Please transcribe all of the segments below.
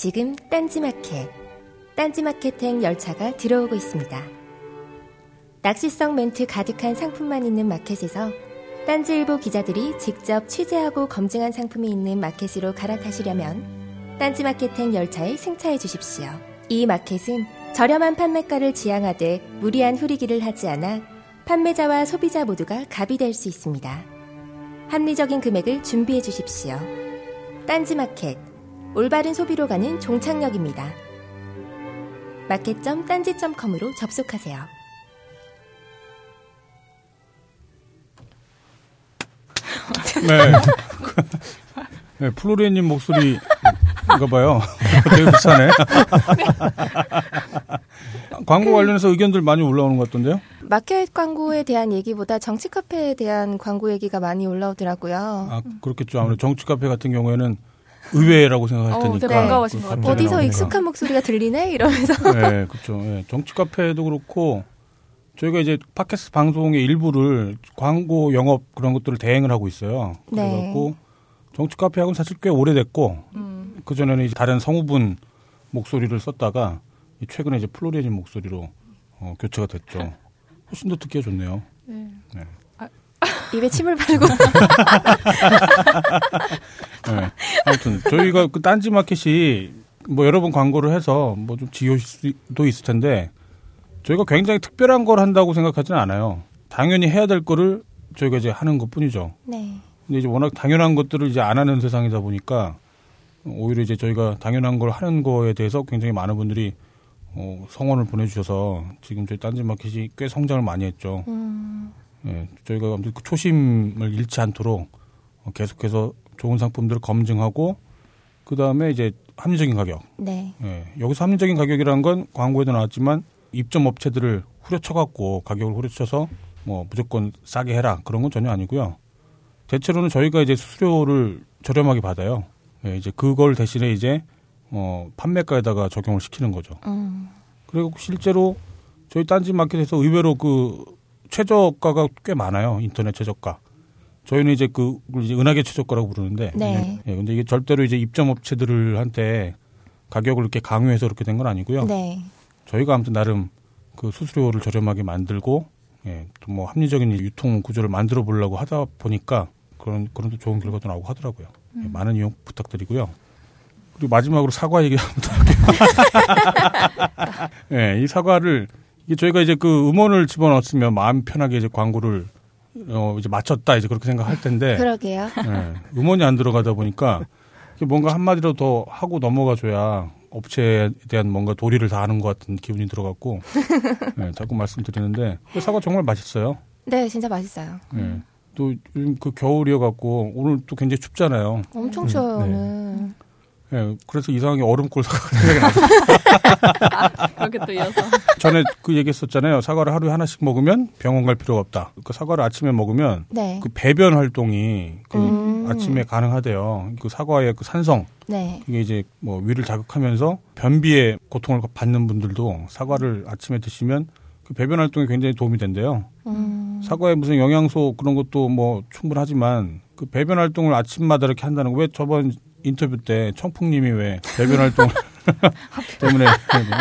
지금 딴지마켓, 딴지마켓행 열차가 들어오고 있습니다. 낚시성 멘트 가득한 상품만 있는 마켓에서 딴지일보 기자들이 직접 취재하고 검증한 상품이 있는 마켓으로 갈아타시려면 딴지마켓행 열차에 승차해 주십시오. 이 마켓은 저렴한 판매가를 지향하되 무리한 후리기를 하지 않아 판매자와 소비자 모두가 갑이 될 수 있습니다. 합리적인 금액을 준비해 주십시오. 딴지마켓 올바른 소비로 가는 종착역입니다. 마켓.딴지.com으로 접속하세요. 네. 네, 플로리님 목소리인가 봐요. 되게 비싸네. 광고 관련해서 의견들 많이 올라오는 것 같던데요? 마켓 광고에 대한 얘기보다 정치 카페에 대한 광고 얘기가 많이 올라오더라고요. 아, 그렇겠죠. 아무래도 정치 카페 같은 경우에는 의외라고 생각할 어, 테니까. 되게 반가워하신 것 같아요. 어디서 익숙한 목소리가 들리네? 이러면서. 네, 그렇죠. 네, 정치 카페도 그렇고 저희가 이제 팟캐스트 방송의 일부를 광고 영업 그런 것들을 대행을 하고 있어요. 네. 그래갖고 정치 카페하고는 사실 꽤 오래됐고 음. 그 전에는 이제 다른 성우분 목소리를 썼다가 이 최근에 이제 플로리아진 목소리로 어, 교체가 됐죠. 훨씬 더 듣기가 좋네요. 네. 네. 입에 침을 바르고. 네. 아무튼 저희가 그 딴지 마켓이 뭐 여러 번 광고를 해서 뭐 좀 지효실 수도 있을 텐데 저희가 굉장히 특별한 걸 한다고 생각하지는 않아요. 당연히 해야 될 거를 저희가 이제 하는 것 뿐이죠. 네. 근데 이제 워낙 당연한 것들을 이제 안 하는 세상이다 보니까 오히려 이제 저희가 당연한 걸 하는 거에 대해서 굉장히 많은 분들이 어, 성원을 보내주셔서 지금 저희 딴지 마켓이 꽤 성장을 많이 했죠. 음, 예, 저희가 아무튼 그 초심을 잃지 않도록 어, 계속해서 좋은 상품들을 검증하고 그 다음에 이제 합리적인 가격. 네. 예, 여기서 합리적인 가격이란 건 광고에도 나왔지만 입점 업체들을 후려쳐갖고 가격을 후려쳐서 뭐 무조건 싸게 해라 그런 건 전혀 아니고요. 대체로는 저희가 이제 수수료를 저렴하게 받아요. 예, 이제 그걸 대신에 이제 어, 판매가에다가 적용을 시키는 거죠. 음, 그리고 실제로 저희 딴지 마켓에서 의외로 그 최저가가 꽤 많아요. 인터넷 최저가. 저희는 이제 그 이제 은하계 최저가라고 부르는데. 네. 예, 근데 이게 절대로 이제 입점 업체들을 한테 가격을 이렇게 강요해서 그렇게 된 건 아니고요. 네. 저희가 아무튼 나름 그 수수료를 저렴하게 만들고 예, 또 뭐 합리적인 유통 구조를 만들어 보려고 하다 보니까 그런 그런 또 좋은 결과도 나오고 하더라고요. 예, 많은 이용 부탁드리고요. 그리고 마지막으로 사과 얘기 한번 할게요. 예, 이 사과를 이게 저희가 이제 그 음원을 집어넣었으면 마음 편하게 이제 광고를 어 이제 마쳤다 이제 그렇게 생각할 텐데 그러게요. 예, 음원이 안 들어가다 보니까 뭔가 한마디로 더 하고 넘어가줘야 업체에 대한 뭔가 도리를 다하는 것 같은 기분이 들어갔고 예, 자꾸 말씀드리는데 그 사과 정말 맛있어요. 네, 진짜 맛있어요. 예. 또 요즘 그 겨울이어 갖고 오늘 또 굉장히 춥잖아요. 엄청 음, 추워요, 네. 오늘. 예, 그래서 이상하게 얼음골 사과가 생각이 나서 그렇게 또 이어서. 전에 그 얘기했었잖아요. 사과를 하루에 하나씩 먹으면 병원 갈 필요가 없다. 그 사과를 아침에 먹으면 네. 그 배변 활동이 그 음. 아침에 가능하대요. 그 사과의 그 산성 네. 그게 이제 뭐 위를 자극하면서 변비에 고통을 받는 분들도 사과를 아침에 드시면 그 배변 활동에 굉장히 도움이 된대요. 음, 사과에 무슨 영양소 그런 것도 뭐 충분하지만 그 배변 활동을 아침마다 이렇게 한다는 거 왜 저번 인터뷰 때 청풍님이 왜 배변 활동 때문에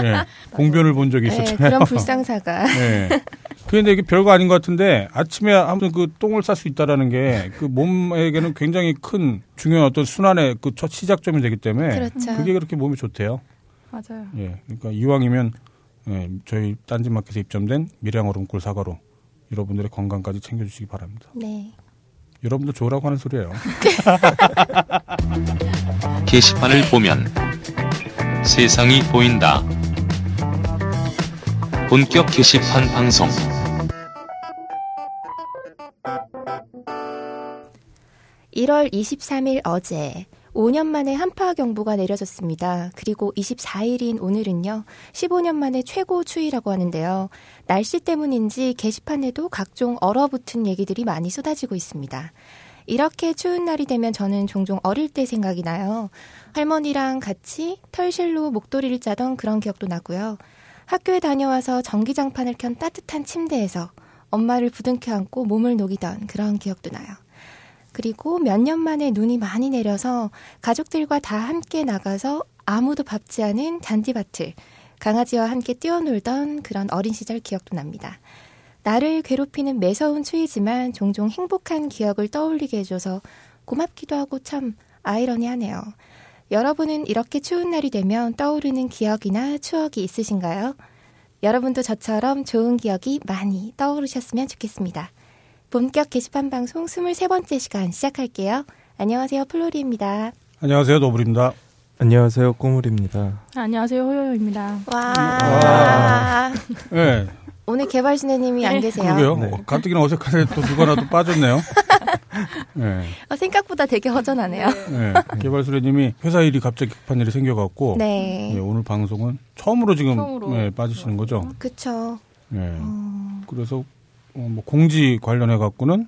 예, 공변을 본 적이 네, 있었잖아요. 그런 불상사가. 예. 그런데 이게 별거 아닌 것 같은데 아침에 아무튼 그 똥을 쌀 수 있다라는 게 그 몸에게는 굉장히 큰 중요한 어떤 순환의 그 첫 시작점이 되기 때문에 그렇죠. 그게 그렇게 몸에 좋대요. 맞아요. 예. 그러니까 이왕이면 예, 저희 딴지마켓에 입점된 밀양 얼음꿀 사과로 여러분들의 건강까지 챙겨주시기 바랍니다. 네. 여러분도 좋으라고 하는 소리예요. 게시판을 보면 세상이 보인다. 본격 게시판 방송. 일 1월 23일 어제 5년 만에 한파 경보가 내려졌습니다. 그리고 24일인 오늘은요, 15년 만에 최고 추위라고 하는데요. 날씨 때문인지 게시판에도 각종 얼어붙은 얘기들이 많이 쏟아지고 있습니다. 이렇게 추운 날이 되면 저는 종종 어릴 때 생각이 나요. 할머니랑 같이 털실로 목도리를 짜던 그런 기억도 나고요. 학교에 다녀와서 전기장판을 켠 따뜻한 침대에서 엄마를 부둥켜 안고 몸을 녹이던 그런 기억도 나요. 그리고 몇 년 만에 눈이 많이 내려서 가족들과 다 함께 나가서 아무도 밟지 않은 잔디밭을 강아지와 함께 뛰어놀던 그런 어린 시절 기억도 납니다. 나를 괴롭히는 매서운 추위지만 종종 행복한 기억을 떠올리게 해줘서 고맙기도 하고 참 아이러니하네요. 여러분은 이렇게 추운 날이 되면 떠오르는 기억이나 추억이 있으신가요? 여러분도 저처럼 좋은 기억이 많이 떠오르셨으면 좋겠습니다. 본격 게시판 방송 23번째 시간 시작할게요. 안녕하세요. 플로리입니다. 안녕하세요. 노블입니다. 안녕하세요. 꼬물입니다. 안녕하세요. 호요입니다. 와. 네. 오늘 개발신혜님이 안 계세요. 그러게요. 네. 어, 가뜩이나 어색한데 또 누가 나도 빠졌네요. 네. 어, 생각보다 되게 허전하네요. 네. 개발수레님이 회사 일이 갑자기 급한 일이 생겨갖고 네. 네, 오늘 방송은 처음으로 지금 처음으로. 네, 빠지시는 거죠. 그쵸. 네. 그래서 어, 뭐 공지 관련해 갖고는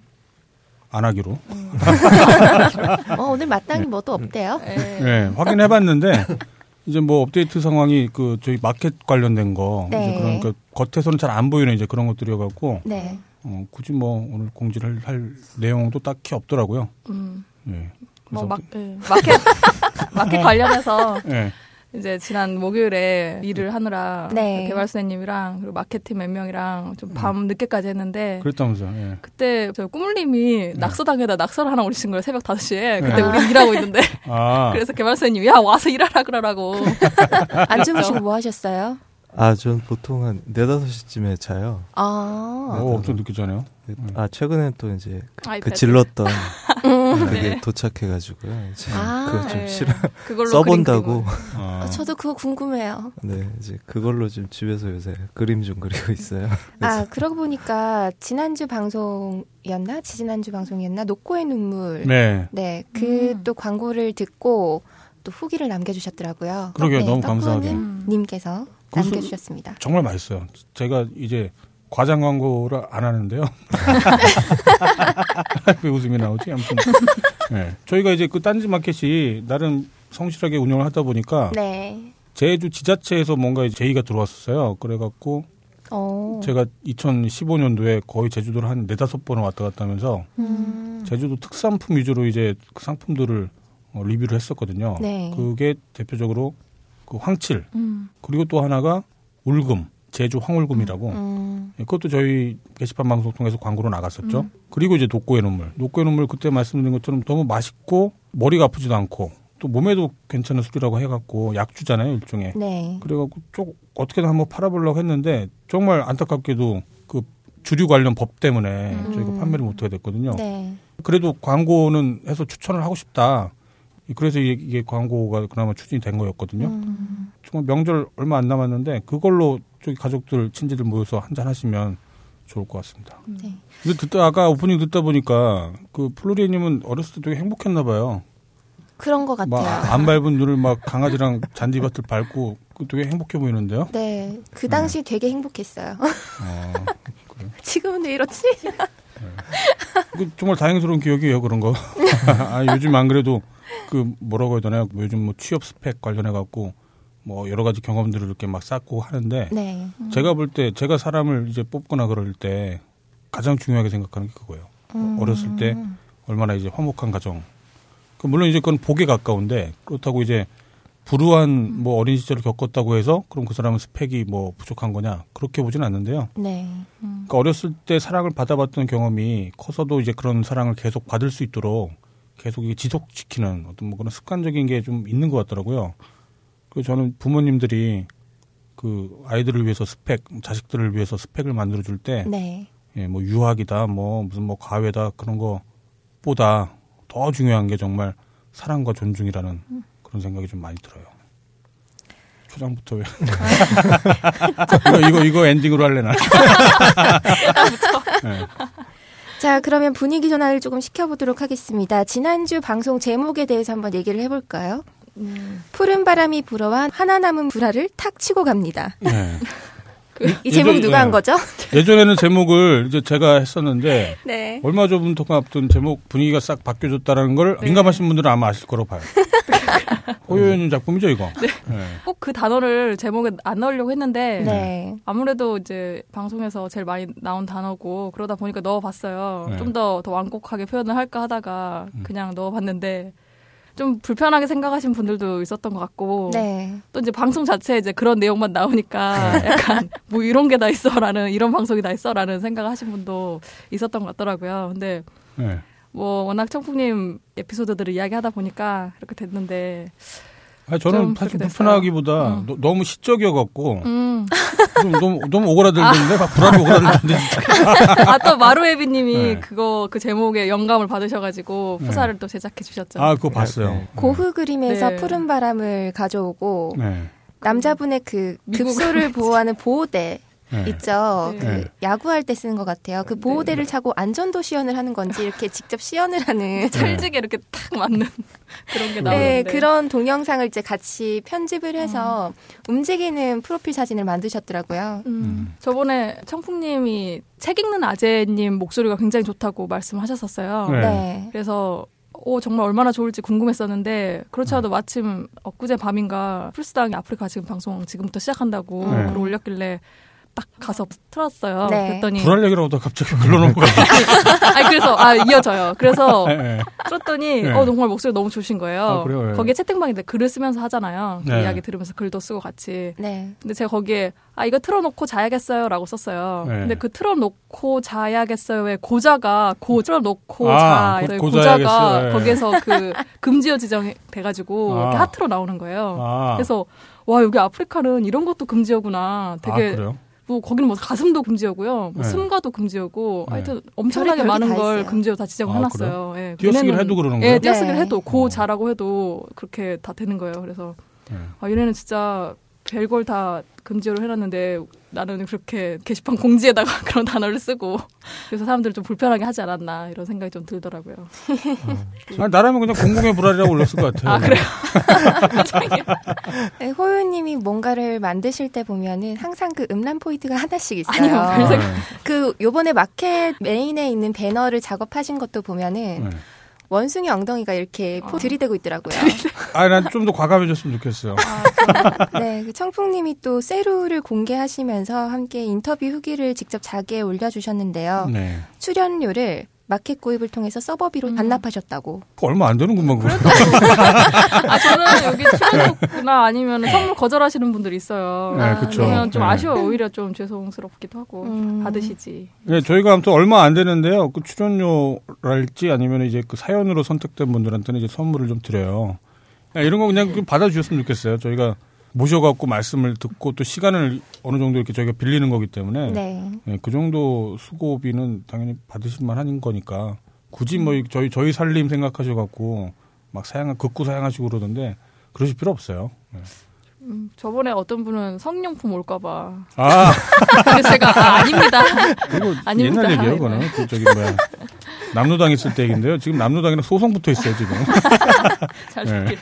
안 하기로 어, 오늘 마땅히 뭐도 없대요. 네, 확인해봤는데 이제 뭐 업데이트 상황이 그 저희 마켓 관련된 거 네. 이제 그러니까 겉에서는 잘 안 보이는 이제 그런 것들이어 갖고 네. 어, 굳이 뭐 오늘 공지를 할 내용도 딱히 없더라고요. 음, 네. 뭐 그래서 마, 예, 마켓 마켓 관련해서 네. 이제 지난 목요일에 일을 하느라 네. 개발사님이랑 그리고 마케팅 몇 명이랑 좀 밤 늦게까지 했는데 그랬다면서요. 예. 그때 저 꾸물님이 낙서당에다 낙서를 하나 올리신 거예요 새벽 5시에 그때 네. 우리 일하고 있는데 아, 그래서 개발사님이 야 와서 일하라 그러라고 안 주무시고 뭐 하셨어요? 아, 전 보통 한 4, 5시쯤에 자요. 아. 오, 엄청 늦게 자네요. 아, 최근에 또 이제 그 아이패드. 질렀던 음. 그게 네. 도착해가지고요. 이제 아. 그거 좀 예, 싫어. 그걸로 써본다고. 아, 어, 저도 그거 궁금해요. 네, 이제 그걸로 지금 집에서 요새 그림 좀 그리고 있어요. 아, 그러고 보니까 지난주 방송이었나? 지지난주 방송이었나? 녹고의 눈물. 네. 네, 그 음. 또 광고를 듣고 또 후기를 남겨주셨더라고요. 그러게요. 네, 너무 감사하게. 님께서 그래서- 남겨주셨습니다. 정말 맛있어요. 제가 이제 과장 광고를 안 하는데요. 왜 웃음이 나오지? 아무튼. 네. 저희가 이제 그 딴지 마켓이 나름 성실하게 운영을 하다 보니까 네. 제주 지자체에서 뭔가 제의가 들어왔었어요. 그래갖고 어. 제가 2015년도에 거의 제주도를 한 네다섯 번을 왔다 갔다 하면서 음. 제주도 특산품 위주로 이제 그 상품들을 어, 리뷰를 했었거든요. 네. 그게 대표적으로 그 황칠 음. 그리고 또 하나가 울금 제주 황울금이라고 음. 예, 그것도 저희 게시판 방송 통해서 광고로 나갔었죠. 음. 그리고 이제 녹고의 눈물. 녹고의 눈물 그때 말씀드린 것처럼 너무 맛있고 머리가 아프지도 않고 또 몸에도 괜찮은 술이라고 해갖고 약주잖아요 일종의. 네. 그래갖고 좀 어떻게든 한번 팔아보려고 했는데 정말 안타깝게도 그 주류 관련 법 때문에 음. 저희가 판매를 못하게 됐거든요. 네. 그래도 광고는 해서 추천을 하고 싶다. 그래서 이게, 광고가 그나마 추진이 된 거였거든요. 음. 정말 명절 얼마 안 남았는데 그걸로 저기 가족들 친지들 모여서 한잔 하시면 좋을 것 같습니다. 네. 근데 듣다 아까 오프닝 듣다 보니까 그 플로리님은 어렸을 때 되게 행복했나 봐요. 그런 것 같아요. 막 안 밟은 눈을 막 강아지랑 잔디밭을 밟고 그 되게 행복해 보이는데요. 네. 그 당시 되게 행복했어요. 어, 지금은 왜 이렇지? 그 정말 다행스러운 기억이에요 그런 거. 아, 요즘 안 그래도 그 뭐라고 해야 되나요? 요즘 뭐 취업 스펙 관련해 갖고 뭐 여러 가지 경험들을 이렇게 막 쌓고 하는데 네. 제가 볼 때 제가 사람을 이제 뽑거나 그럴 때 가장 중요하게 생각하는 게 그거예요. 음. 어렸을 때 얼마나 이제 화목한 가정. 그 물론 이제 그건 복에 가까운데 그렇다고 이제 불우한 뭐 어린 시절을 겪었다고 해서 그럼 그 사람은 스펙이 뭐 부족한 거냐 그렇게 보지는 않는데요. 네. 그러니까 어렸을 때 사랑을 받아봤던 경험이 커서도 이제 그런 사랑을 계속 받을 수 있도록 계속 이게 지속시키는 어떤 뭐 그런 습관적인 게 좀 있는 것 같더라고요. 그 저는 부모님들이 그 아이들을 위해서 스펙, 자식들을 위해서 스펙을 만들어 줄 때, 네. 예, 뭐 유학이다, 뭐 무슨 뭐 과외다 그런 거보다 더 중요한 게 정말 사랑과 존중이라는 그런 생각이 좀 많이 들어요. 초장부터 왜? 이거 이거 이거 엔딩으로 할래 나? 네. 자, 그러면 분위기 전환을 조금 시켜보도록 하겠습니다. 지난주 방송 제목에 대해서 한번 얘기를 해볼까요? 음. 푸른 바람이 불어와 하나 남은 불화를 탁 치고 갑니다. 네. 이 제목이 예전- 누가 예. 한 거죠? 예전에는 제목을 이제 제가 했었는데 네. 얼마 전부터 앞둔 제목 분위기가 싹 바뀌어졌다는 걸 민감하신 분들은 아마 아실 거라고 봐요. 호요연 작품이죠 이거. 네. 꼭그 단어를 제목에 안 넣으려고 했는데 네. 아무래도 이제 방송에서 제일 많이 나온 단어고 그러다 보니까 넣어봤어요. 네. 좀더더 완곡하게 표현을 할까 하다가 음. 그냥 넣어봤는데 좀 불편하게 생각하신 분들도 있었던 것 같고 네. 또 이제 방송 자체에 이제 그런 내용만 나오니까 약간 뭐 이런 게 다 있어라는 이런 방송이 다 있어라는 생각을 하신 분도 있었던 것 같더라고요. 근데 네. 뭐 워낙 청풍님 에피소드들을 이야기하다 보니까 그렇게 됐는데 아, 저는 좀 사실 불편하기보다 됐어요. 너- 너무 시적이어갖고 음. 좀 너무 너무 오그라들던데 막 불안이 오그라들던데 진짜. 아또 마루에비님이 네. 그거 그 제목에 영감을 받으셔가지고 네. 푸사를 또 제작해 주셨죠. 아 그거 봤어요. 네. 고흐 그림에서 네. 푸른 바람을 가져오고 네. 남자분의 그 급소를 보호하는 보호대 네. 있죠. 네. 그 네. 야구할 때 쓰는 것 같아요. 그 보호대를 차고 안전도 시연을 하는 건지 이렇게 직접 시연을 하는 찰지게 이렇게 탁 맞는 그런 게 네, 나오는데 그런 동영상을 이제 같이 편집을 해서 움직이는 프로필 사진을 만드셨더라고요. 음, 저번에 청풍님이 책 읽는 아재님 목소리가 굉장히 좋다고 말씀하셨었어요. 네. 네. 그래서 오 정말 얼마나 좋을지 궁금했었는데 그렇지 않아도 마침 엊그제 밤인가 플스당이 아프리카 지금 방송 지금부터 시작한다고 네. 글을 올렸길래 딱 가서 틀었어요. 네. 그랬더니 불알 얘기라고 하다 갑자기 글러놓고 아니 그래서 아 이어져요. 그래서 네, 네. 들었더니 네. 어 정말 목소리 너무 좋으신 거예요. 아, 그래요? 예. 거기에 채팅방인데 글을 쓰면서 하잖아요. 그 네. 이야기 들으면서 글도 쓰고 같이. 네. 근데 제가 거기에 아 이거 틀어놓고 자야겠어요라고 썼어요. 네. 근데 그 틀어놓고 자야겠어요의 고자가 고 틀어놓고 아, 자 고-. 고자가 네. 거기에서 그 금지어 지정이 돼가지고 아. 이렇게 하트로 나오는 거예요. 아, 그래서 와 여기 아프리카는 이런 것도 금지어구나. 아, 되게 그래요? 뭐 거기는 뭐 가슴도 금지어고요, 뭐 네. 숨가도 금지어고 네. 하여튼 엄청나게 많은 걸. 금지어 다 지정을 아, 해놨어요. 예, 띄어쓰기를 해도 그러는 예, 거예요? 띄어쓰기를 네. 해도 고 어. 자라고 해도 그렇게 다 되는 거예요. 그래서 네. 아, 얘네는 진짜 별걸 다 금지로 해놨는데 나는 그렇게 게시판 공지에다가 그런 단어를 쓰고 그래서 사람들을 좀 불편하게 하지 않았나 이런 생각이 좀 들더라고요. 아, 나라면 그냥 공공의 불알이라고 올렸을 것 같아요. 아 그래요? 네, 호유님이 뭔가를 만드실 때 보면은 항상 그 음란 포인트가 하나씩 있어요. 아니요, 아, 별생- 네. 그 요번에 마켓 main에 있는 배너를 작업하신 것도 보면은 네. 원숭이 엉덩이가 이렇게 포 들이대고 있더라고요. 아, 난 좀 더 과감해졌으면 좋겠어요. 네, 그 청풍님이 또 세루를 공개하시면서 함께 인터뷰 후기를 직접 자게에 올려주셨는데요. 네. 출연료를 마켓 구입을 통해서 서버비로 음. 반납하셨다고. 그거 얼마 안 되는구만, 그거. 아 저는 여기 출연료나 아니면 선물 거절하시는 분들이 있어요. 네, 아, 그쵸. 그러면 좀 네. 아쉬워 오히려 좀 죄송스럽기도 하고 음. 받으시지. 네, 저희가 아무튼 얼마 안 되는데요. 그 출연료랄지 아니면 이제 그 사연으로 선택된 분들한테는 이제 선물을 좀 드려요. 야, 이런 거 그냥 좀 받아주셨으면 좋겠어요. 저희가 모셔갖고 말씀을 듣고 또 시간을 어느 정도 이렇게 저희가 빌리는 거기 때문에 네. 네, 그 정도 수고비는 당연히 받으실 만 한 거니까 굳이 뭐 저희 저희 살림 생각하셔갖고 막 사양 극구 사양하시고 그러던데 그러실 필요 없어요. 네. 음, 저번에 어떤 분은 성용품 올까봐. 아 그래서 제가 아, 아닙니다. 그리고 아닙니다. 옛날 얘기예요, 그거는. 그 저기 뭐야 남로당 있을 때 얘기인데요. 지금 남로당이랑 소송 붙어 있어요, 지금. 잘 네. 듣길.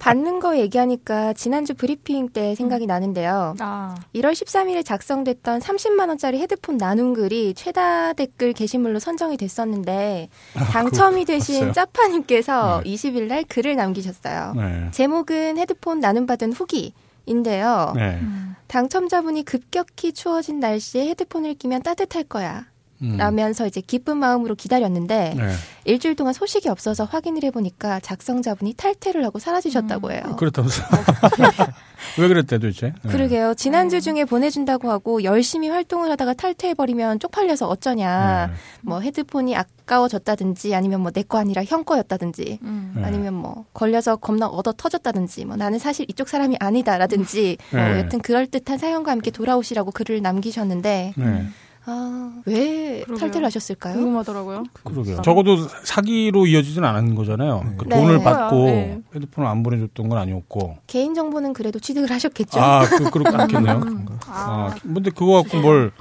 받는 거 얘기하니까 지난주 브리핑 때 생각이 나는데요. 아 1월 13일에 작성됐던 30만 원짜리 헤드폰 나눔 글이 최다 댓글 게시물로 선정이 됐었는데 당첨이 되신. 짜파님께서 네. 20일 날 글을 남기셨어요. 네. 제목은 헤드폰 나눔받은 후기인데요. 네. 음. 당첨자분이 급격히 추워진 날씨에 헤드폰을 끼면 따뜻할 거야. 음. 라면서 이제 기쁜 마음으로 기다렸는데 네. 일주일 동안 소식이 없어서 확인을 해보니까 작성자분이 탈퇴를 하고 사라지셨다고 해요. 그렇다면서. 왜 그랬대, 도대체? 네. 그러게요. 지난주 음. 중에 보내준다고 하고 열심히 활동을 하다가 탈퇴해버리면 쪽팔려서 어쩌냐. 네. 뭐 헤드폰이 아까워졌다든지 아니면 뭐 내 거 아니라 형 거였다든지 음. 네. 아니면 뭐 걸려서 겁나 얻어 터졌다든지 뭐 나는 사실 이쪽 사람이 아니다라든지 네. 뭐 여튼 그럴 듯한 사연과 함께 돌아오시라고 글을 남기셨는데 네. 아, 왜 그러게요. 탈퇴를 하셨을까요? 궁금하더라고요. 그러게요. 적어도 사기로 이어지진 않은 거잖아요. 그 네. 돈을 네. 받고 네. 헤드폰을 안 보내줬던 건 아니었고. 개인 정보는 그래도 취득을 하셨겠죠. 아, 그, 그렇게 않겠네요. 음. 아, 아, 근데 그거 갖고 뭘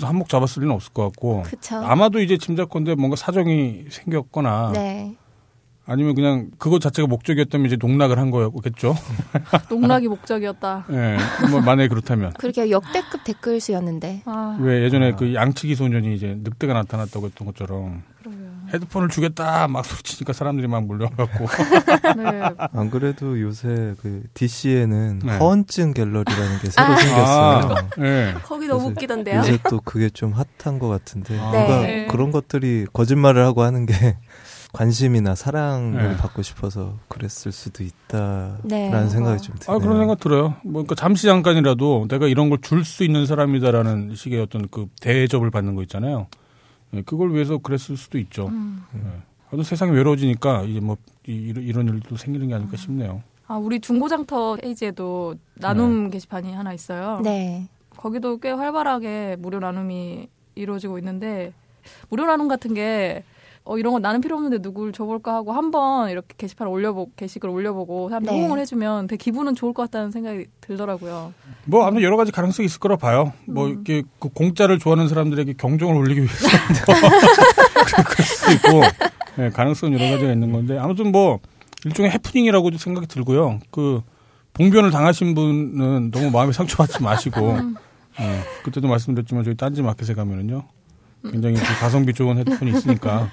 한몫 잡았을 리는 없을 것 같고. 그쵸. 아마도 이제 짐작건데 뭔가 사정이 생겼거나 네. 아니면 그냥 그거 자체가 목적이었다면 이제 농락을 한 거였겠죠. 농락이 목적이었다. 예. 뭐 만약에 그렇다면. 그렇게 역대급 댓글 수였는데. 아, 왜 예전에 그 양치기 소년이 이제 늑대가 나타났다고 했던 것처럼 그러게요. 헤드폰을 주겠다 막 소리치니까 사람들이 막 몰려와갖고 네. 안 그래도 요새 그 DC에는 네. 허언증 갤러리라는 게 새로 아. 생겼어요. 예. 거기 너무 웃기던데요. 요새 또 그게 좀 핫한 것 같은데 아. 누가 네. 그런 것들이 거짓말을 하고 하는 게 관심이나 사랑을 네. 받고 싶어서 그랬을 수도 있다라는 네. 생각이 좀 드네요. 아 그런 생각 들어요. 뭐 그러니까 잠시 잠깐이라도 내가 이런 걸 줄 수 있는 사람이다라는 식의 어떤 그 대접을 받는 거 있잖아요. 예, 그걸 위해서 그랬을 수도 있죠. 음. 예. 아무튼 세상이 외로워지니까 이제 뭐 이- 이런, 이런 일도 생기는 게 아닐까 싶네요. 아, 우리 중고장터 페이지에도 나눔 게시판이 하나 있어요. 네. 거기도 꽤 활발하게 무료 나눔이 이루어지고 있는데 무료 나눔 같은 게 어, 이런 건 나는 필요 없는데 누굴 줘볼까 하고 한번 이렇게 게시판 올려보 게시글 올려보고 사람들이 네. 호응을 해주면 되게 기분은 좋을 것 같다는 생각이 들더라고요. 뭐 아무튼 여러 가지 가능성이 있을 거라 봐요. 뭐 음. 이렇게 그 공짜를 좋아하는 사람들에게 경종을 울리기 위해서 뭐 그럴 수도 있고 예, 가능성은 여러 가지가 있는 건데 아무튼 뭐 일종의 해프닝이라고 생각이 들고요. 그 봉변을 당하신 분은 너무 마음에 상처받지 마시고 예, 그때도 말씀드렸지만 저희 딴지 마켓에 가면은요. 굉장히 그 가성비 좋은 헤드폰이 있으니까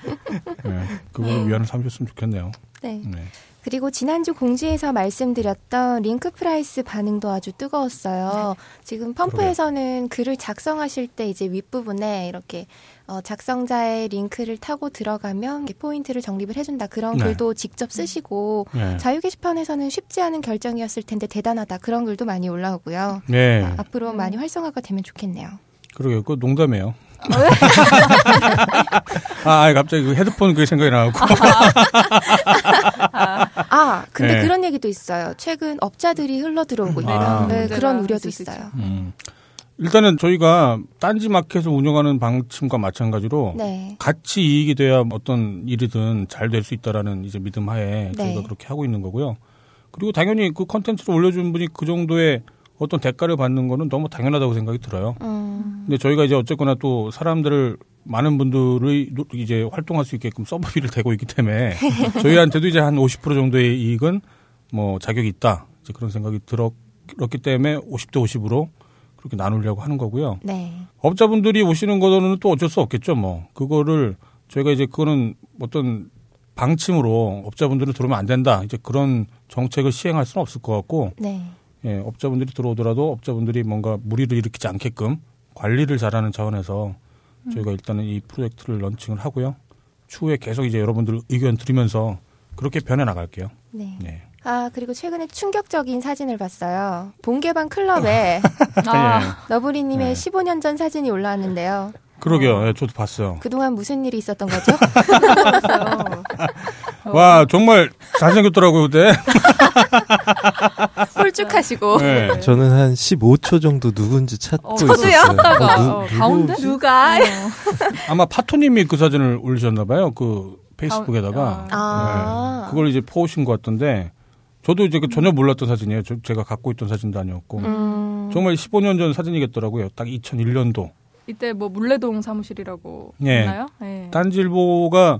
예, 그거를 위안을 삼으셨으면 좋겠네요. 네. 네. 그리고 지난주 공지에서 말씀드렸던 LinkPrice 반응도 아주 뜨거웠어요. 지금 펌프에서는 글을 작성하실 때 이제 윗부분에 이렇게 어, 작성자의 링크를 타고 들어가면 포인트를 적립을 해준다. 그런 네. 글도 직접 쓰시고 네. 자유 게시판에서는 쉽지 않은 결정이었을 텐데 대단하다. 그런 글도 많이 올라오고요. 네. 아, 앞으로 많이 활성화가 되면 좋겠네요. 그러게요. 그거 농담이에요. 아, 아니, 갑자기 그 헤드폰 그게 생각이 나고. 아, 근데 네. 그런 얘기도 있어요. 최근 업자들이 흘러 들어오고 있다. 아. 네, 그런 우려도 있어요. 음. 일단은 저희가 딴지 마켓을 운영하는 방침과 마찬가지로 네. 같이 이익이 돼야 어떤 일이든 잘 될 수 있다라는 이제 믿음 하에 네. 저희가 그렇게 하고 있는 거고요. 그리고 당연히 그 컨텐츠를 올려준 분이 그 정도의 어떤 대가를 받는 거는 너무 당연하다고 생각이 들어요. 음, 근데 저희가 이제 어쨌거나 또 사람들을 많은 분들의 노- 이제 활동할 수 있게끔 서버비를 대고 있기 때문에 저희한테도 이제 한 50% 정도의 이익은 뭐 자격이 있다. 이제 그런 생각이 들었기 때문에 50대 50으로 그렇게 나누려고 하는 거고요. 네. 업자분들이 오시는 거는 또 어쩔 수 없겠죠. 뭐 그거를 저희가 이제 그거는 어떤 방침으로 업자분들은 들어오면 안 된다. 이제 그런 정책을 시행할 수는 없을 것 같고 네. 예, 업자분들이 들어오더라도 업자분들이 뭔가 무리를 일으키지 않게끔 관리를 잘하는 차원에서 저희가 일단은 이 프로젝트를 런칭을 하고요. 추후에 계속 이제 여러분들 의견 들으면서 그렇게 변해 나갈게요. 네. 네. 아, 그리고 최근에 충격적인 사진을 봤어요. 본개방 클럽에 아, 너브리님의 네. 15년 전 사진이 올라왔는데요. 그러게요. 예, 저도 봤어요. 그동안 무슨 일이 있었던 거죠? 그랬어요. 와, 정말 잘생겼더라고요, 그때. 홀쭉하시고. 네. 저는 한 15초 정도 누군지 찾고 어, 저도요. 있었어요. 어, 누- 어, 가운데 누가? 아마 파토님이 그 사진을 올리셨나봐요. 그 페이스북에다가. 아. 네. 그걸 이제 퍼오신 것 같던데 저도 이제 그 전혀 몰랐던 사진이에요. 저- 제가 갖고 있던 사진도 아니었고. 음. 정말 15년 전 사진이겠더라고요. 딱 2001년도. 이때 뭐 물레동 사무실이라고 예. 있나요? 예. 딴지일보가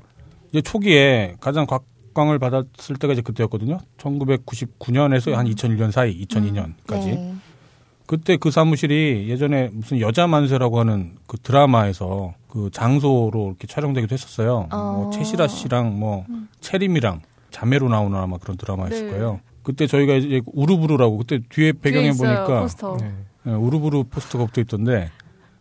이제 초기에 가장 각광을 받았을 때가 이제 그때였거든요. 1999년에서 한 2001년 사이, 2002년까지. 네. 그때 그 사무실이 예전에 무슨 여자 만세라고 하는 그 드라마에서 그 장소로 이렇게 촬영되기도 했었어요. 어. 뭐 채시라 씨랑 뭐 채림이랑 자매로 나오는 아마 그런 드라마였을 네. 거예요. 그때 저희가 이제 우르부르라고 그때 뒤에 배경에 뒤에 있어요, 보니까 포스터. 네. 예, 우르부르 포스터가 붙어 있던데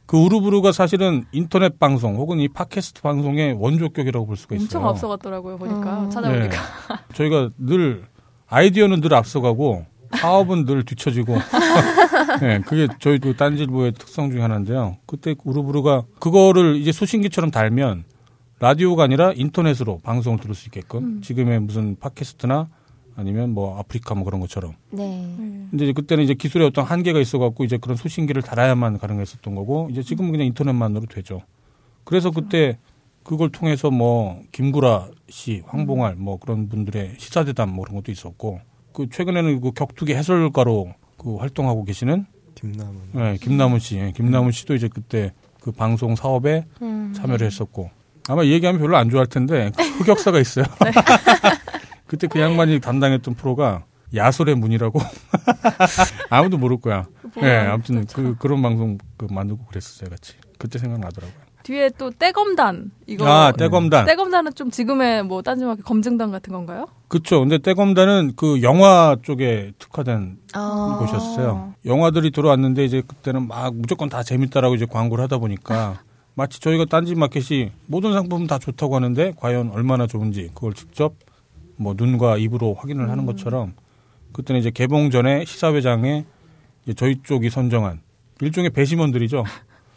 그 우르부르가 사실은 인터넷 방송 혹은 이 팟캐스트 방송의 원조격이라고 볼 수가 있어요. 엄청 앞서갔더라고요 보니까 음. 찾아보니까 네. 저희가 늘 아이디어는 늘 앞서가고 사업은 늘 뒤처지고 네, 그게 저희 그 딴질보의 특성 중에 하나인데요. 그때 우르부르가 그거를 이제 수신기처럼 달면 라디오가 아니라 인터넷으로 방송을 들을 수 있게끔 음. 지금의 무슨 팟캐스트나 아니면 뭐 아프리카 뭐 그런 것처럼 네. 네. 근데 이제 그때는 이제 기술의 어떤 한계가 있어갖고 이제 그런 수신기를 달아야만 가능했었던 거고 이제 지금은 그냥 인터넷만으로 되죠. 그래서 그때 그걸 통해서 뭐 김구라 씨, 황봉알 뭐 그런 분들의 시사대담 뭐 그런 것도 있었고 그 최근에는 그 격투기 해설가로 그 활동하고 계시는 김남은. 네, 김남훈 씨, 예, 김남훈 씨도 이제 그때 그 방송 사업에 음. 참여를 했었고 아마 이 얘기하면 별로 안 좋아할 텐데 흑역사가 있어요. 그때 그 양반이 담당했던 프로가 야솔의 문이라고 아무도 모를 거야. 뭐야, 네, 아무튼 그 그런 방송 그 만들고 그랬었어요, 같이. 그때 생각나더라고요. 뒤에 또 떼검단 이거 아, 떼검단. 떼검단은 좀 지금의 뭐 딴지마켓 검증단 같은 건가요? 그쵸. 근데 떼검단은 그 영화 쪽에 특화된 아. 곳이었어요. 영화들이 들어왔는데 이제 그때는 막 무조건 다 재밌다라고 이제 광고를 하다 보니까 마치 저희가 딴지 마켓이 모든 상품 다 좋다고 하는데 과연 얼마나 좋은지 그걸 직접 뭐 눈과 입으로 확인을 하는 것처럼 그때는 이제 개봉 전에 시사회장에 이제 저희 쪽이 선정한 일종의 배심원들이죠.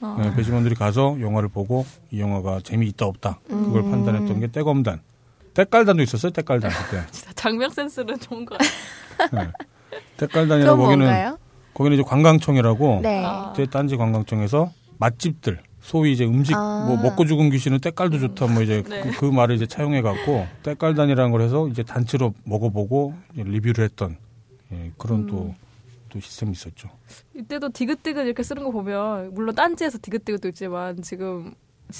어. 네, 배심원들이 가서 영화를 보고 이 영화가 재미있다 없다 그걸 음. 판단했던 게 때검단. 때깔단도 있었어요. 때깔단 그때. 진짜 장명 센스는 좋은 것 같아요. 네. 때깔단이라고 그건 거기는 뭔가요? 거기는 이제 관광청이라고 네. 아. 그때 딴지 관광청에서 맛집들 소위 이제 음식 아. 뭐 먹고 죽은 귀신은 때깔도 좋다 뭐 이제 네. 그, 그 말을 이제 차용해 갖고 때깔단이라는 걸 해서 이제 단체로 먹어보고 리뷰를 했던 예, 그런 또, 또 시스템이 있었죠. 이때도 디귿디귿 이렇게 쓰는 거 보면 물론 딴지에서 디귿디귿도 있지만 지금